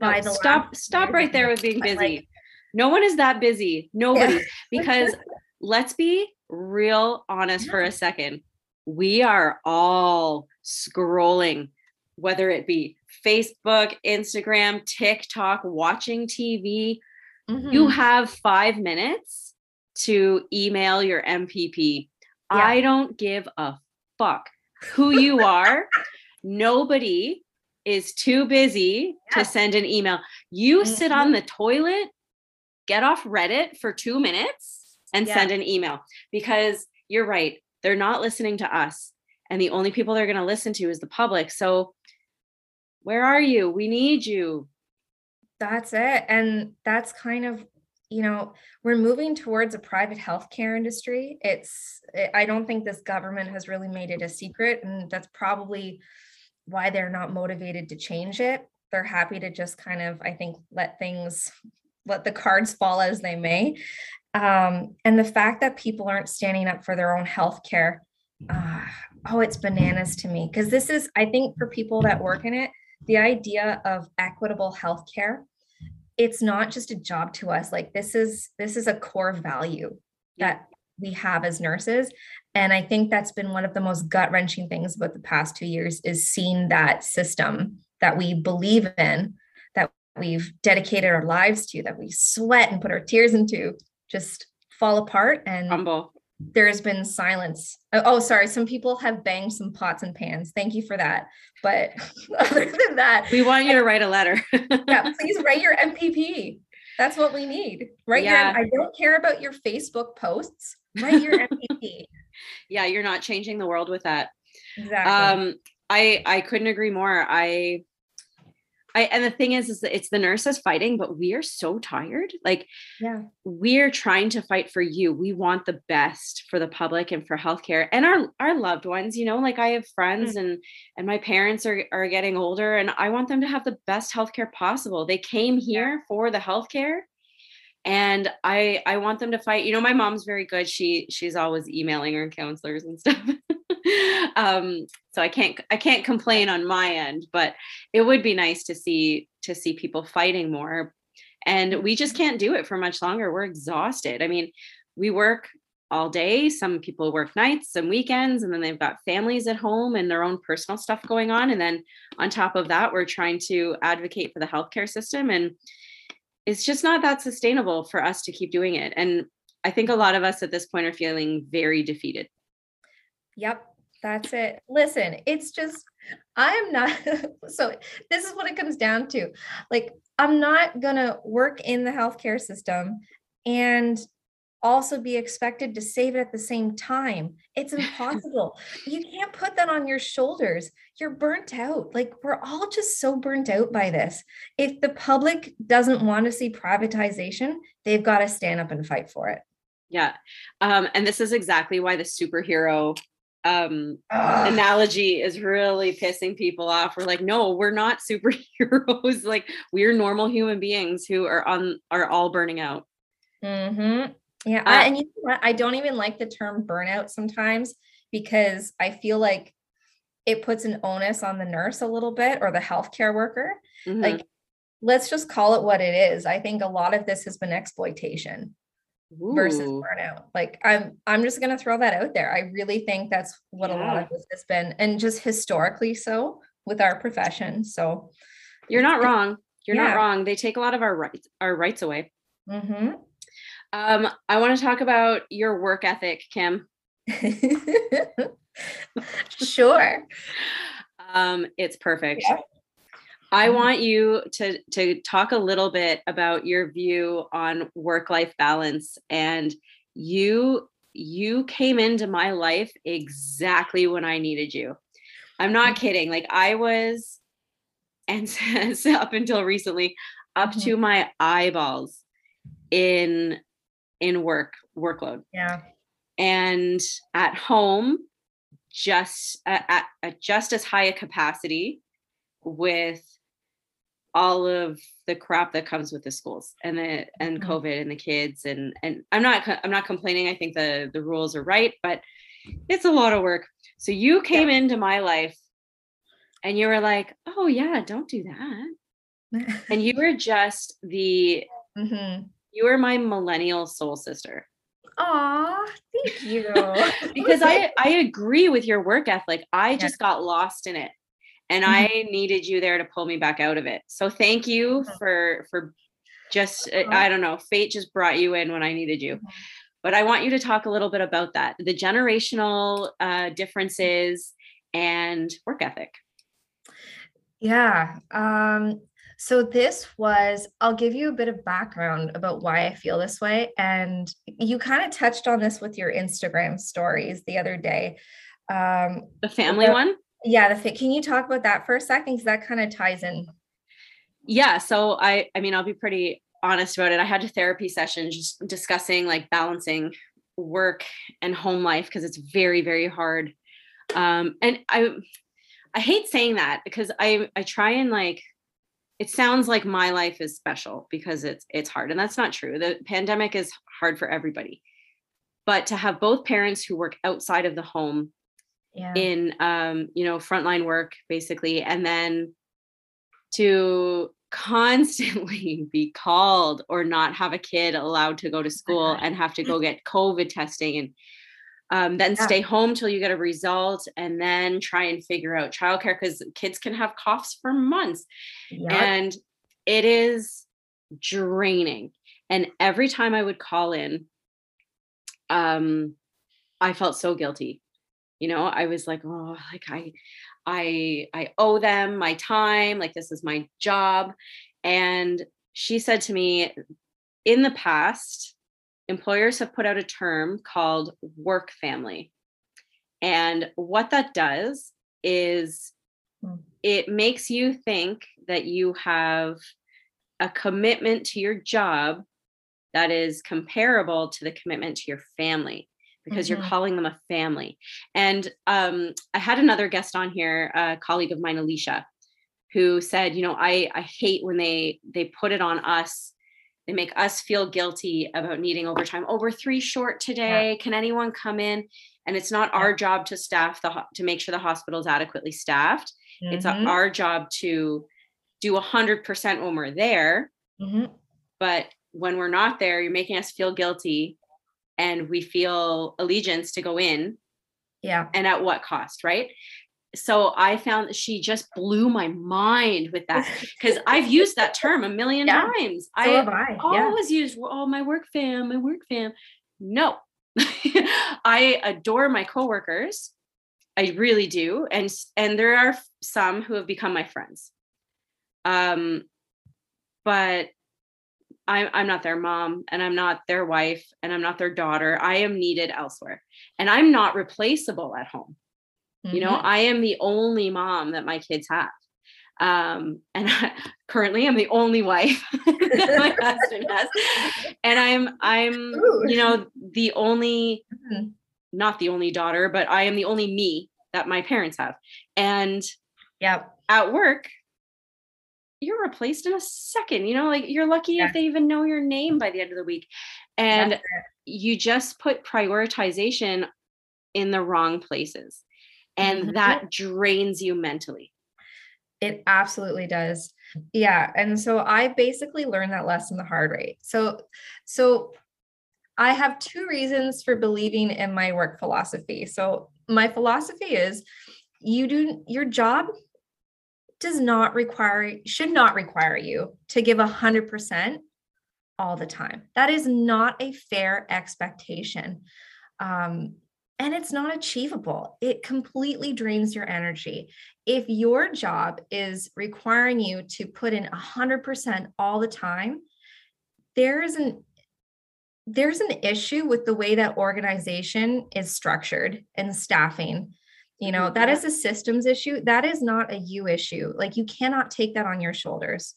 No, by the stop stop year. right there with being busy. like, no one is that busy. Nobody. [LAUGHS] Because let's be real honest for a second. We are all scrolling, whether it be Facebook, Instagram, TikTok, watching TV. You Mhm. have five minutes to email your MPP. Yeah. I don't give a fuck who you are. [LAUGHS] Nobody is too busy to send an email. You sit Mhm. on the toilet, get off Reddit for two minutes, and Yeah. send an email because you're right. They're not listening to us. And the only people they're going to listen to is the public. So, where are you? We need you. That's it. And that's kind of, you know, we're moving towards a private healthcare industry. It's, I- I don't think this government has really made it a secret. And that's probably why they're not motivated to change it. They're happy to just kind of, I think, let things, let the cards fall as they may. Um, and the fact that people aren't standing up for their own healthcare, uh, oh, it's bananas to me. Because this is, I think, for people that work in it, the idea of equitable healthcare it's not just a job to us like this is this is a core value that we have as nurses. And I think that's been one of the most gut wrenching things about the past two years is seeing that system that we believe in, that we've dedicated our lives to, that we sweat and put our tears into, just fall apart and Humble. there's been silence. Oh, oh, sorry. Some people have banged some pots and pans. Thank you for that. But [LAUGHS] other than that, We want you to write a letter. [LAUGHS] yeah, please write your MPP. That's what we need. Write Yeah. your I don't care about your Facebook posts. Write your MPP. [LAUGHS] yeah, you're not changing the world with that. Exactly. Um, I I couldn't agree more. I I and the thing is, is that it's the nurses fighting, but we are so tired. Like yeah. we're trying to fight for you. We want the best for the public and for healthcare and our our loved ones. You know, like I have friends mm. and and my parents are are getting older, and I want them to have the best healthcare possible. They came here for the healthcare, and I I want them to fight. You know, my mom's very good. She she's always emailing her councilors and stuff. [LAUGHS] [LAUGHS] um, so I can't I can't complain on my end, but it would be nice to see to see people fighting more. And we just can't do it for much longer. We're exhausted. I mean we work all day. Some people work nights and weekends and then they've got families at home and their own personal stuff going on. And then on top of that we're trying to advocate for the healthcare system and it's just not that sustainable for us to keep doing it. And i think a lot of us at this point are feeling very defeated. Yep, that's it. Listen, it's just, I am not, [LAUGHS] so this is what it comes down to. Like, I'm not going to work in the healthcare system and also be expected to save it at the same time. It's [LAUGHS] impossible. you can't put that on your shoulders. You're burnt out. Like, we're all just so burnt out by this. If the public doesn't want to see privatization, they've got to stand up and fight for it. yeah um, and this is exactly why the superhero um Ugh. analogy is really pissing people off. We're like, no, we're not [LAUGHS] superheroes. like we're normal human beings who are on are all burning out. Mm-hmm. Yeah. Uh, I, and you know what? I don't even like the term burnout sometimes because I feel like it puts an onus on the nurse a little bit or the healthcare worker. Mhm. Like, let's just call it what it is. I think a lot of this has been exploitation versus burnout. Like I'm I'm just gonna throw that out there. I really think that's what a lot of this has been, and just historically so with our profession. So you're not wrong. You're Yeah. not wrong. They take a lot of our rights our rights away. mhm. Um, I want to talk about your work ethic, Kim. [LAUGHS] sure. Um, it's perfect. Yeah. I Mhm. want you to to talk a little bit about your view on work life balance and you you came into my life exactly when I needed you. I'm not kidding. Like I was and [LAUGHS] since up until recently up Mhm. to my eyeballs in in work workload Yeah. and at home just at, at, at just as high a capacity with all of the crap that comes with the schools and the and Mhm. covid and the kids and and i'm not i'm not complaining i think the the rules are right but it's a lot of work so you came into my life and you were like oh yeah don't do that and you were [LAUGHS] just the mm-hmm. you were my millennial soul sister Aw, thank you. [LAUGHS] because [LAUGHS] I I agree with your work ethic. I Yeah. just got lost in it. And Mhm. I needed you there to pull me back out of it. So thank you Mhm. for for just uh. I don't know, fate just brought you in when I needed you. Mhm. But I want you to talk a little bit about that, the generational uh differences and work ethic. Yeah. Um, so this was, I'll give you a bit of background about why I feel this way. And you kind of touched on this with your Instagram stories the other day. Um, The family one? Yeah, the fi- can you talk about that for a second? Because that kind of ties in. yeah so i i mean i'll be pretty honest about it i had a therapy session just discussing like balancing work and home life because it's very very hard um and i i hate saying that because i i try and like it sounds like my life is special because it's it's hard and that's not true the pandemic is hard for everybody but to have both parents who work outside of the home Yeah. in um you know frontline work basically and then to [LAUGHS] constantly be called or not have a kid allowed to go to school and have to [LAUGHS] go get COVID testing and um, then yeah. stay home till you get a result and then try and figure out childcare because kids can have coughs for months. Yep. And it is draining. And every time I would call in, um, I felt so guilty. You know, I was like, oh, like I, I, I owe them my time. Like this is my job. And she said to me, in the past, employers have put out a term called work family. And what that does is hmm. it makes you think that you have a commitment to your job that is comparable to the commitment to your family because mm-hmm. you're calling them a family. And um, I had another guest on here, a colleague of mine, Alicia, who said, you know, I, I hate when they they put it on us they make us feel guilty about needing overtime. Oh, we're three short today. Yeah. Can anyone come in? And it's not yeah. our job to staff the to make sure the hospital is adequately staffed. Mm-hmm. It's our job to do a hundred percent when we're there. Mm-hmm. But when we're not there, you're making us feel guilty, and we feel allegiance to go in. Yeah. And at what cost, right? so I found that she just blew my mind with that [LAUGHS] because I've used that term a million yeah, times. So I have I. always yeah. used oh my work fam, my work fam. No, [LAUGHS] I adore my coworkers. I really do, and and there are some who have become my friends. Um, but I'm I'm not their mom, and I'm not their wife, and I'm not their daughter. I am needed elsewhere, and I'm not replaceable at home. Mm-hmm. You know, mm-hmm. I am the only mom that my kids have. Um, [LAUGHS] and I, currently I'm the only wife [LAUGHS] that my [LAUGHS] husband has. And I'm I'm Ooh. you know the only mm-hmm. not the only daughter, but I am the only me that my parents have. And yeah, at work, you're replaced in a second. You know, like you're lucky yeah. if they even know your name by the end of the week. And you just put prioritization in the wrong places and mm-hmm. that drains you mentally. It absolutely does. Yeah, and so I basically learned that lesson the hard way. So so I have two reasons for believing in my work philosophy. So my philosophy is you do your job does not require should not require you to give a hundred percent all the time. That is not a fair expectation. Um, and it's not achievable. It completely drains your energy. If your job is requiring you to put in 100% all the time, there is an there's an issue with the way that organization is structured and staffing. You know, mm-hmm. that is a systems issue. That is not a you issue. Like you cannot take that on your shoulders.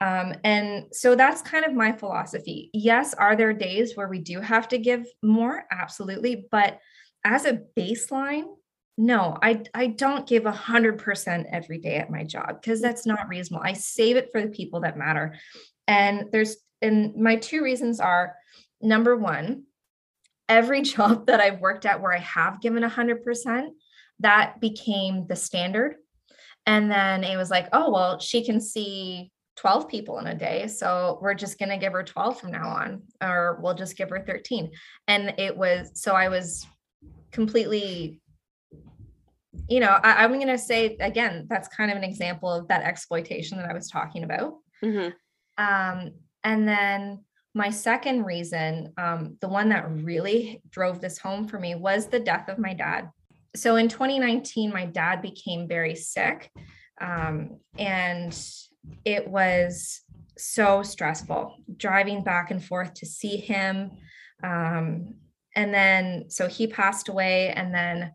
Um, and so that's kind of my philosophy. Yes, are there days where we do have to give more? Absolutely. But as a baseline, no, I, I don't give a hundred percent every day at my job because that's not reasonable. I save it for the people that matter. And there's and my two reasons are number one, every [LAUGHS] job that I've worked at where I have given a hundred percent, that became the standard. And then it was like, oh, well, she can see 12 people in a day. So we're just going to give her 12 from now on, or we'll just give her 13. And it was, so I was completely you know I, am going to say again that's kind of an example of that exploitation that i was talking about mm-hmm. um, and then my second reason um, the one that really drove this home for me was the death of my dad so in 2019 my dad became very sick um, and it was so stressful driving back and forth to see him um, and then so he passed away and then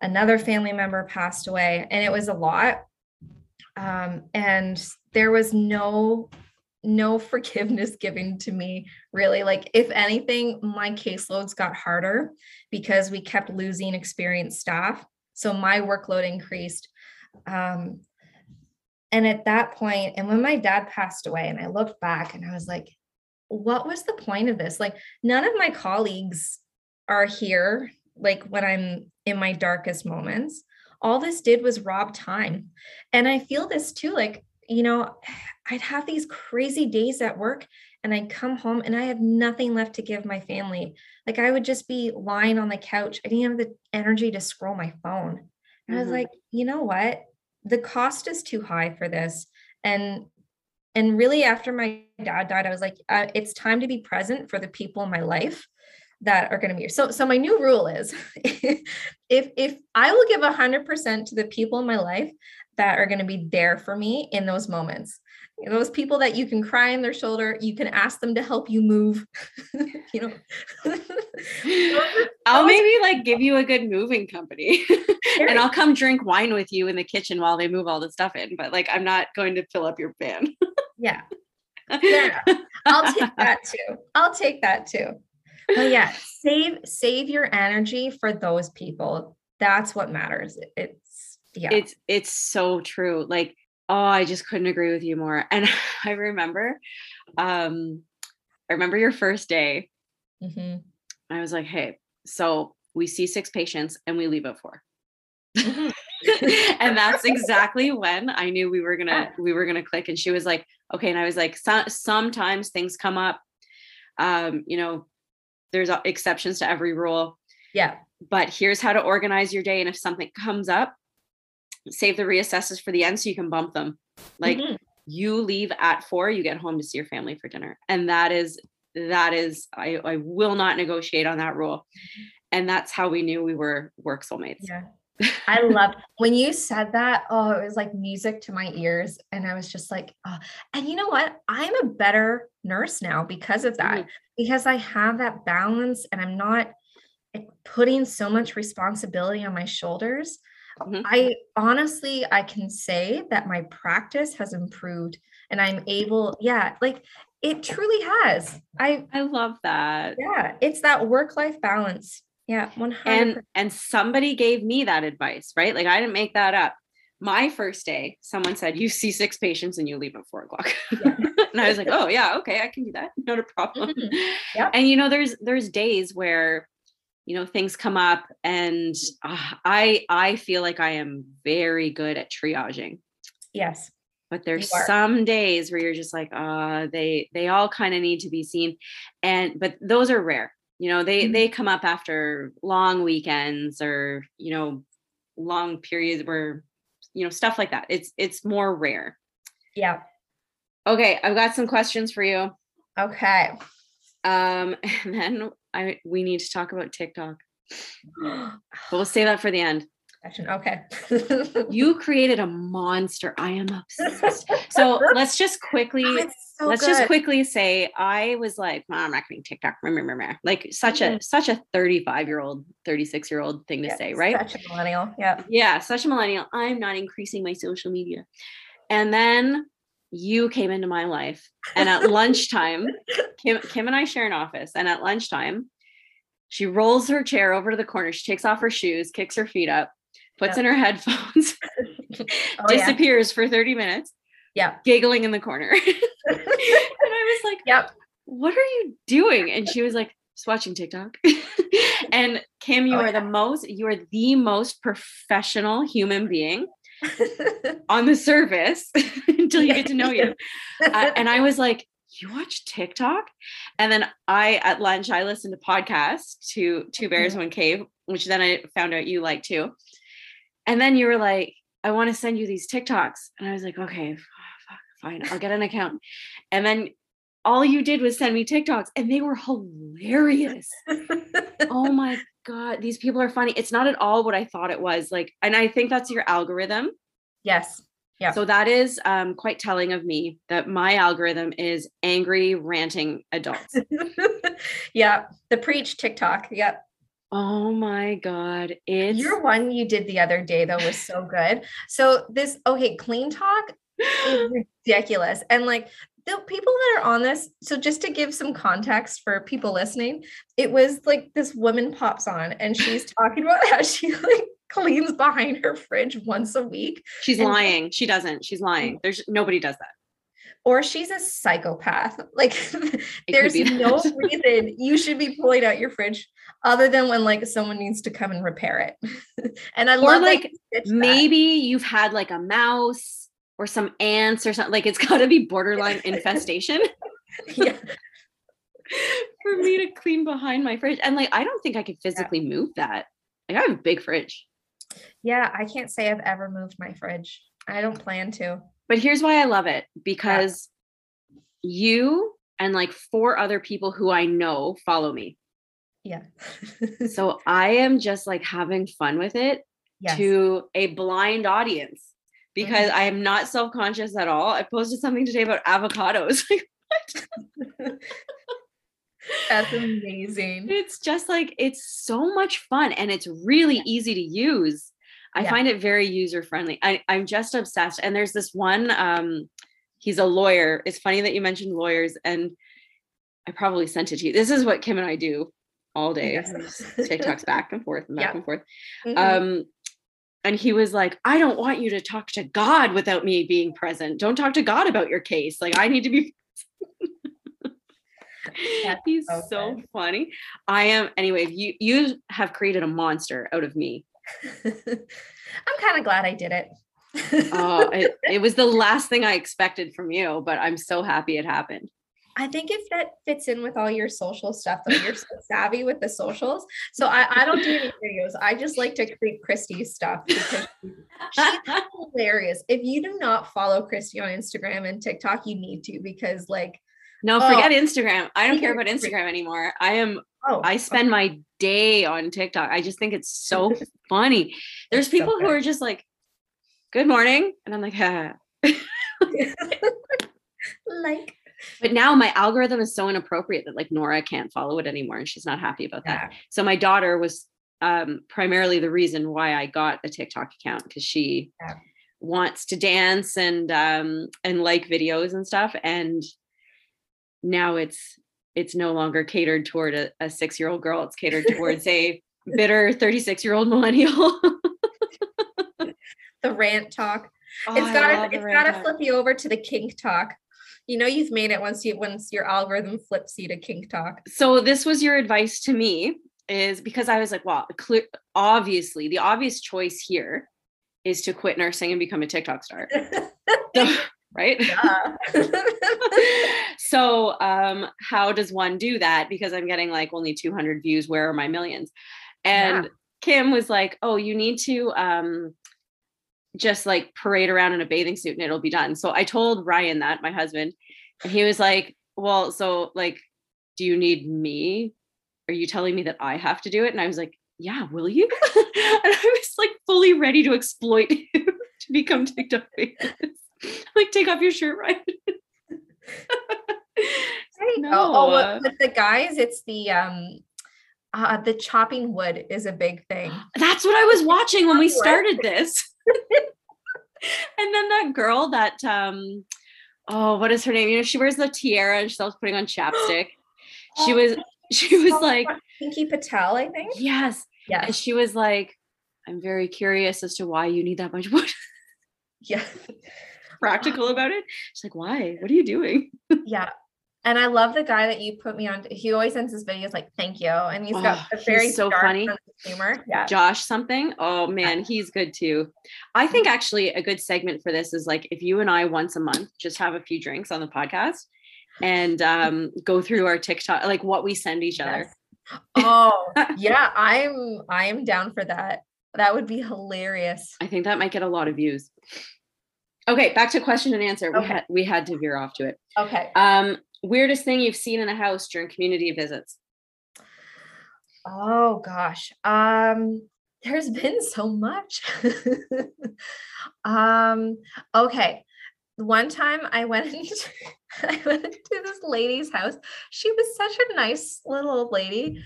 another family member passed away and it was a lot. Um, and there was no no forgiveness given to me really like if anything my caseloads got harder because we kept losing experienced staff so my workload increased um, and at that point and when my dad passed away and i looked back and i was like what was the point of this like none of my colleagues are here like when I'm in my darkest moments. All this did was rob time. And I feel this too like you know, I'd have these crazy days at work and I'd come home and I have nothing left to give my family. Like I would just be lying on the couch. I didn't have the energy to scroll my phone. And mm-hmm. I was mm-hmm. like, you know what? The cost is too high for this. And and really after my dad died, I was like, uh, it's time to be present for the people in my life that are going to be here. So so my new rule is [LAUGHS] if if I will give 100% to the people in my life that are going to be there for me in those moments. Those people that you can cry on their shoulder you can ask them to help you move. [LAUGHS] You know? [LAUGHS] I'll maybe like give you a good moving company [LAUGHS] and i'll come drink wine with you in the kitchen while they move all the stuff in but like i'm not going to fill up your van. Yeah. Yeah. i'll take that too. I'll take that too. But yeah save save your energy for those people. That's what matters. It's yeah it's it's so true like oh i just couldn't agree with you more and [LAUGHS] i remember um i remember your first day mm-hmm. i was like hey so we see six patients and we leave at 4 mm-hmm. [LAUGHS] and that's [LAUGHS] exactly when i knew we were gonna we were gonna click and she was like okay and i was like so- sometimes things come up um you know there's exceptions to every rule yeah but here's how to organize your day and if something comes up save the reassesses for the end so you can bump them. Like mm-hmm. you leave at four, you get home to see your family for dinner. And that is that is I, I will not negotiate on that rule. And that's how we knew we were work soulmates. Yeah. I love when you said that. Oh, it was like music to my ears. And I was just like, oh. and you know what? I'm a better nurse now because of that, mm-hmm. because I have that balance and I'm not putting so much responsibility on my shoulders. Mm-hmm. I honestly, I can say that my practice has improved and I'm able, yeah, like it truly has. I I love that. Yeah, it's that work-life balance. Yeah, 100 And and somebody gave me that advice, right? Like I didn't make that up. My first day, someone said, You see six patients and you leave at four o'clock. Yeah. [LAUGHS] and I was like, Oh yeah, okay, I can do that. Not a problem. Mm-hmm. Yep. And you know, there's there's days where you know things come up and uh, i i feel like i am very good at triaging. Yes. But there's some days where you're just like uh they they all kind of need to be seen. And but those are rare you know they mm-hmm. they come up after long weekends or you know long periods where you know stuff like that. It's it's more rare. Yeah. Okay i've got some questions for you. Okay um [LAUGHS] and then I we need to talk about TikTok. [GASPS] but we'll save that for the end. Okay. you created a monster. I am obsessed. So [LAUGHS] let's just quickly oh, so let's good. just quickly say I was like, oh, I'm not getting TikTok. Remember, remember, remember. Like such a such a 35 year old, 36 year old thing to yeah, say, right? Such a millennial. Yeah. Yeah, such a millennial. I'm not increasing my social media. And then you came into my life. And at lunchtime, [LAUGHS] Kim, Kim and I share an office. And at lunchtime, she rolls her chair over to the corner. She takes off her shoes, kicks her feet up, puts yep. in her headphones, [LAUGHS] oh, disappears yeah. for 30 minutes. Yeah. Giggling in the corner. [LAUGHS] and I was like, Yep. What are you doing? And she was like, just watching TikTok. and Kim, you oh, are yeah. the most, you are the most professional human being on the surface until you get to know you. [LAUGHS] Uh, and I was like, you watch TikTok? And then I at lunch I listened to podcasts to Two Bears. One Cave, which then I found out you like too. And then you were like, I want to send you these TikToks. And I was like, okay, fine, I'll get an account. And then all you did was send me TikToks and they were hilarious. [LAUGHS] oh my God, these people are funny. It's not at all what I thought it was. Like, and I think that's your algorithm. Yes. Yeah. So that is um, quite telling of me that my algorithm is angry, ranting adults. [LAUGHS] yeah. The preach TikTok. Yep. Oh my God. It's your one you did the other day though was so good. So this okay, CleanTok is [GASPS] ridiculous. And like the people that are on this, so just to give some context for people listening, it was like this woman pops on and she's talking about how she like cleans behind her fridge once a week. She's and lying. She doesn't. She's lying. There's nobody does that. Or she's a psychopath. [LAUGHS] Like there's no [LAUGHS] reason you should be pulling out your fridge other than when like someone needs to come and repair it. [LAUGHS] and I or love like maybe you've had like a mouse or some ants or something. Like it's got to be borderline infestation yeah. for me to clean behind my fridge. And like, I don't think I could physically move that. Like, I have a big fridge. Yeah, I can't say I've ever moved my fridge. I don't plan to. But here's why I love it because you and like four other people who I know follow me. Yeah. [LAUGHS] So I am just like having fun with it yes. to a blind audience because I am not self conscious at all. I posted something today about avocados. [LAUGHS] [LAUGHS] [LAUGHS] That's amazing. it's just like, it's so much fun and it's really easy to use. I Yeah. find it very user friendly. I, I'm just obsessed. And there's this one, um, he's a lawyer. It's funny that you mentioned lawyers, and I probably sent it to you. This is what Kim and I do all day. Yes. TikToks back and forth and back Yeah. and forth. Mhm. Um, and he was like, I don't want you to talk to God without me being present. Don't talk to God about your case. Like, I need to be. [LAUGHS] He's oh, so so funny. I am anyway. You you have created a monster out of me. [LAUGHS] I'm kind of glad I did it. Oh, it, [LAUGHS] it was the last thing I expected from you, but I'm so happy it happened. I think if that fits in with all your social stuff, though, you're so savvy with the socials. So I, I don't do any videos. I just like to create Christy's stuff because she's [LAUGHS] hilarious. If you do not follow Christy on Instagram and TikTok, you need to because like no, Oh. forget Instagram. I don't care about. Instagram anymore. I am oh I spend my day on TikTok. I just think it's [LAUGHS] so funny. There's It's so people who are just like, "Good morning," and I'm like, "Ha." [LAUGHS] like But now my algorithm is so inappropriate that like Nora can't follow it anymore, and she's not happy about that. yeah. So my daughter was um, primarily the reason why I got a TikTok account because she Yeah. wants to dance and um, and like videos and stuff. And now it's it's no longer catered toward a, a six year old girl. It's catered towards a [LAUGHS] bitter 36 year old millennial. the rant talk. Oh, it's gotta the it's gotta talk. flip you over to the kink talk. You know you've made it once you once your algorithm flips you to kink talk. so this was your advice to me is because I was like, well, clear, obviously the obvious choice here is to quit nursing and become a TikTok star, [LAUGHS] So- right? Yeah. [LAUGHS] so um how does one do that? Because i'm getting like only 200 views where are my millions? And Yeah. kim was like oh you need to um just like parade around in a bathing suit and it'll be done. So i told ryan that my husband and he was like well so like do you need me? Are you telling me that i have to do it? And i was like yeah will you? [LAUGHS] And i was like fully ready to exploit [LAUGHS] you to become tiktok famous [LAUGHS] like take off your shirt right [LAUGHS] Right. No, Oh, oh, with the guys, it's the um uh the chopping wood is a big thing. [GASPS] That's what I was watching when we started this. [LAUGHS] and then that girl that um oh what is her name? You know, she wears the tiara and she's always putting on chapstick. [GASPS] She Oh, was she was like, Pinky Patel, I think. yes. Yeah. And she was like, I'm very curious as to why you need that much wood. Yeah. Practical about it. She's like, why? What are you doing? Yeah. And I love the guy that you put me on. He always sends his videos like, thank you. And he's got a very so funny. humor. Yeah. Josh something. Oh man, he's good too. I think actually a good segment for this is like if you and I once a month just have a few drinks on the podcast and um go through our TikTok like what we send each other. Oh, [LAUGHS] yeah. I'm I'm down for that. That would be hilarious. I think that might get a lot of views. Okay, back to question and answer. We Okay. had we had to veer off to it. Okay. Um weirdest thing you've seen in a house during community visits. Oh gosh. Um there's [LAUGHS] been so much. um okay. One time I went [LAUGHS] into I went into this lady's house. She was such a nice little old lady.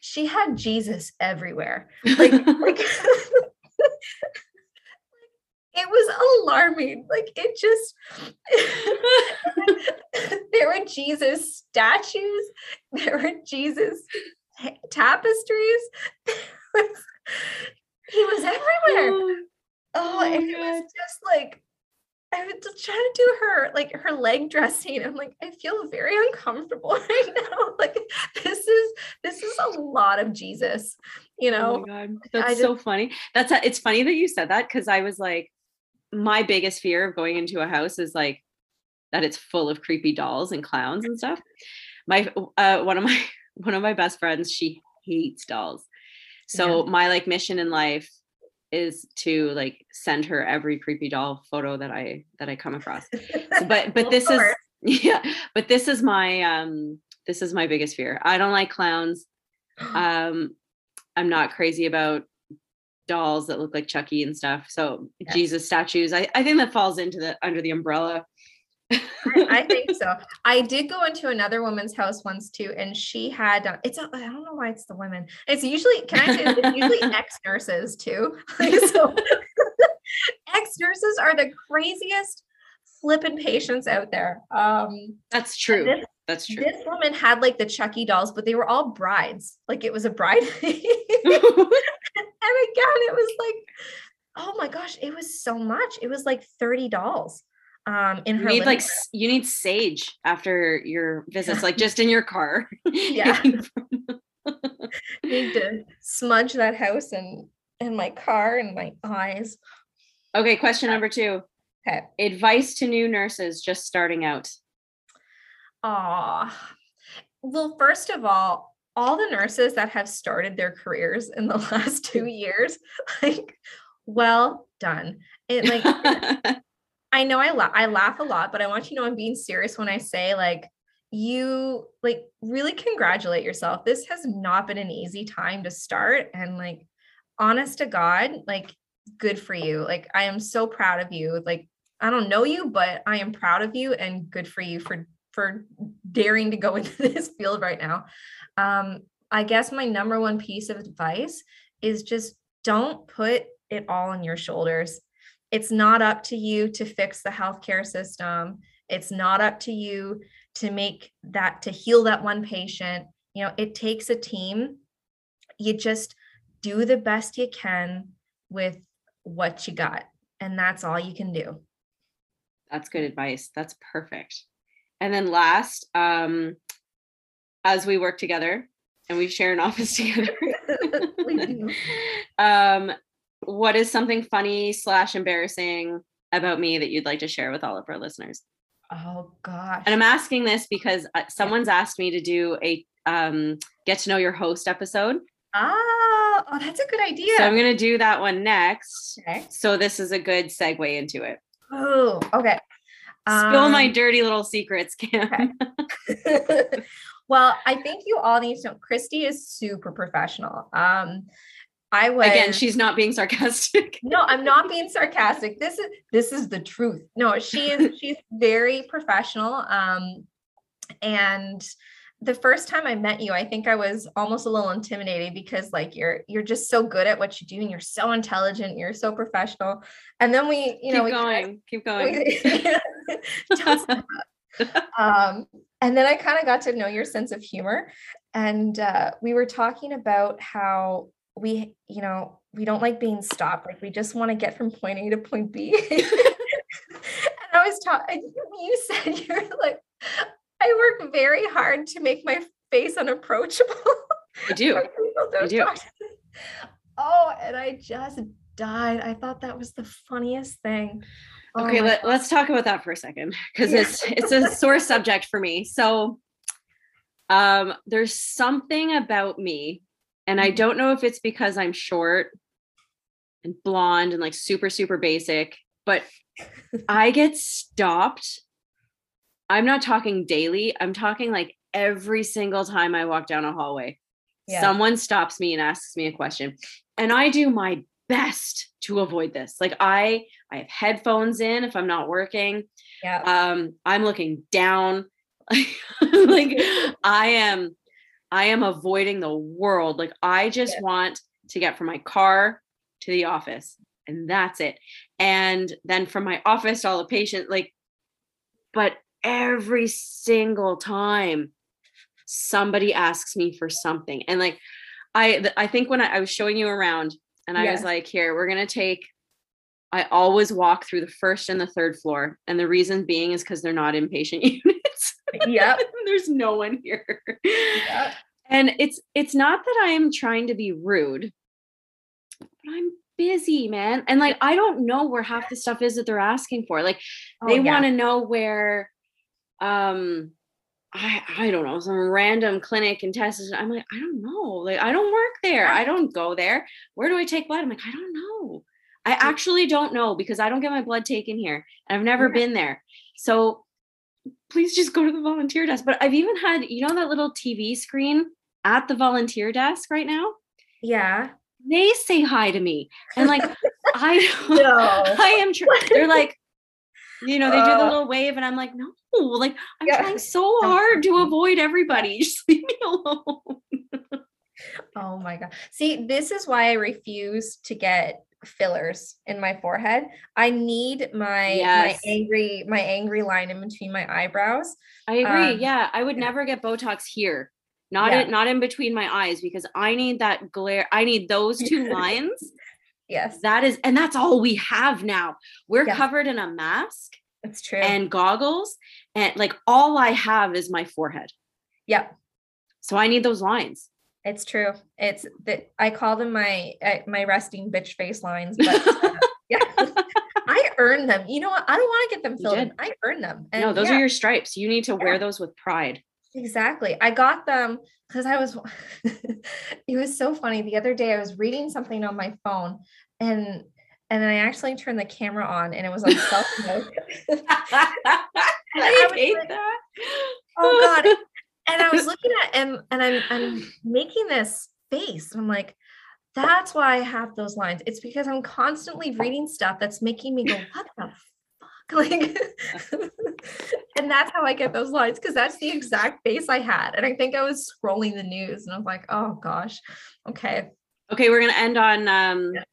She had Jesus everywhere. Like, [LAUGHS] like it was alarming. Like it just [LAUGHS] there were Jesus statues, there were Jesus tapestries. [LAUGHS] Was- he was everywhere. Oh, Oh, Oh it was just like I was just trying to do her like her leg [LAUGHS] dressing. I'm like, I feel very uncomfortable right now. Like this is this is a lot of Jesus, you oh know. my god, I that's just- so funny. That's a, it's funny that you said that because I was like, my biggest fear of going into a house is like that it's full of creepy dolls and clowns and stuff. My uh one of my [LAUGHS] one of my best friends, she hates dolls. So Yeah. my like mission in life is to like send her every creepy doll photo that I that I come across. So, [LAUGHS] but but Well, this is [LAUGHS] yeah, but this is my um this is my biggest fear. I don't like clowns. [GASPS] Um I'm not crazy about dolls that look like Chucky and stuff. So Yeah. Jesus statues, I, I think that falls into the under the umbrella. I, I think [LAUGHS] so. I did go into another woman's house once too, and she had uh, it's a, I don't know why it's the women. It's usually can I say it's usually [LAUGHS] ex nurses too. Like, [LAUGHS] so ex nurses are the craziest flipping patients out there. Um, That's true. this That's true. this woman had like the Chucky dolls, but they were all brides. Like it was a bride. [LAUGHS] and again, it was like, oh my gosh, it was so much. It was like 30 dolls. Um, in her you need like s- you need sage after your visits, like just in your car. [LAUGHS] Yeah. [LAUGHS] need to smudge that house and and my car and my eyes. okay, question number two. Okay. Advice to new nurses just starting out. Aw. Well, first of all, all the nurses that have started their careers in the [LAUGHS] last two mm. years, like, well done. It like [LAUGHS] I know I la- I laugh a lot, but I want you to know I'm being serious when I say like you like really congratulate yourself. This has not been an easy time to start and like honest to God, like good for you. Like I am so proud of you. Like I don't know you, but I am proud of you and good for you for for daring to go [LAUGHS] into this field right now. Um I guess my number one piece of advice is just don't put it all on your shoulders it's not up to you to fix the healthcare system it's not up to you to make that to heal that one patient you know it takes a team you just do the best you can with what you got and that's all you can do That's good advice. That's perfect. And then last, um, as we work together and we share an [LAUGHS] office together, [LAUGHS] [LAUGHS] um, what is something funny slash embarrassing about me that you'd like to share with all of our listeners? oh gosh And I'm asking this because uh, someone's asked me to do a um, get to know your host episode. ah oh that's a good idea So I'm going to do that one next. okay So this is a good segue into it. oh okay Spill my Um, dirty little secrets, Cam. [LAUGHS] [LAUGHS] well, I think you all need to know Christy is super professional. Um, I was Again, she's not being sarcastic. [LAUGHS] no, I'm not being sarcastic. This is this is the truth. No, she is she's very professional. Um, and the first time I met you, I think I was almost a little intimidated because like you're you're just so good at what you do and you're so intelligent, you're so professional. And then we, you know, keep we going. Keep going. [LAUGHS] stop. [LAUGHS] um, and then I kind of got to know your sense of humor. And uh, we were talking about how we, you know, we don't like being stopped. Like we just want to get from point A to point B. [LAUGHS] and I was talking, you said you're like, I work very hard to make my face unapproachable. I do. for people to I do. Oh, and I just died. I thought that was the funniest thing. Oh Okay, let, let's talk about that for a second because Yeah. it's it's a sore subject for me. So um there's something about me and I Mhm. don't know if it's because I'm short and blonde and like super super basic, but I get stopped. I'm not talking daily. I'm talking like every single time I walk down a hallway. Yeah. Someone stops me and asks me a question. And I do my best to avoid this. Like I I have headphones in if I'm not working. yeah. Um I'm looking down. [LAUGHS] like [LAUGHS] I am I am avoiding the world. Like I just Yeah. want to get from my car to the office and that's it. And then from my office to all the patient like but every single time somebody asks me for something and like I I think when I, I was showing you around and I was like here we're going to take I always walk through the first and the third floor and the reason being is cuz they're not inpatient [LAUGHS] units. Yep. [LAUGHS] There's no one here. Yep. And it's it's not that I am trying to be rude, but I'm busy, man. And like, I don't know where half the stuff is that they're asking for. Like, Oh, they yeah. want to know where, um, I I don't know some random clinic in Texas. I'm like, I don't know. Like, I don't work there. I don't go there. Where do I take blood? I'm like, I don't know. I actually don't know because I don't get my blood taken here. And I've never Yeah. been there. So please just go to the volunteer desk. But I've even had, you know, that little TV screen at the volunteer desk right now. Yeah. They say hi to me. And like, [LAUGHS] I No. [LAUGHS] I am trying. They're like, you know, they do the Uh. little wave, and I'm like, no, like I'm Yeah. trying so hard to avoid everybody. [LAUGHS] Just leave me alone. Oh my god. See, this is why I refuse to get fillers in my forehead. I need my Yes. my angry my angry line in between my eyebrows. I agree. Um, yeah, I would yeah. never get Botox here. Not Yeah. in, not in between my eyes because I need that glare. I need those two [LAUGHS] lines. Yes, That is, and that's all we have now. We're Yes. covered in a mask it's true. and goggles, and like all I have is my forehead. yep, So I need those lines. it's true. It's that I call them my uh, my resting bitch face lines, but [LAUGHS] uh, yeah. I earn them. You know what? I don't want to get them filled in. I earn them. no, those yeah. are your stripes. You need to wear Yeah. those with pride. Exactly. I got them because I was, [LAUGHS] it was so funny. The other day I was reading something on my phone and and then I actually turned the camera on and it was on self mode. [LAUGHS] [LAUGHS] I was hate like, that. oh God. [LAUGHS] And I was looking at and and I'm I'm making this face. And I'm like, that's why I have those lines. It's because I'm constantly reading stuff that's making me go, what the fuck? Like and that's how I get those lines because that's the exact face I had. And I think I was scrolling the news and I was like, oh gosh, okay. Okay, we're gonna end on um, Yeah.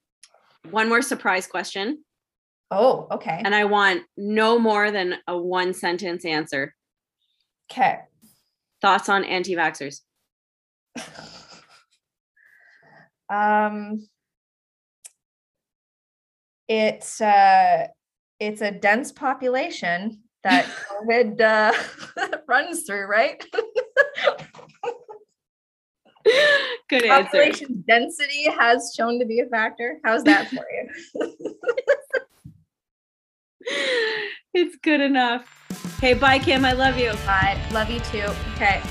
One more surprise question, Oh, okay. and I want no more than a one sentence answer. Okay. Thoughts on anti-vaxxers? [LAUGHS] Um it's uh it's a dense population that [LAUGHS] COVID uh, [LAUGHS] runs through, right? [LAUGHS] Good answer. Population density has shown to be a factor. How's that for you? [LAUGHS] it's good enough. Okay, bye, Kim. I love you. Bye. Love you too. Okay.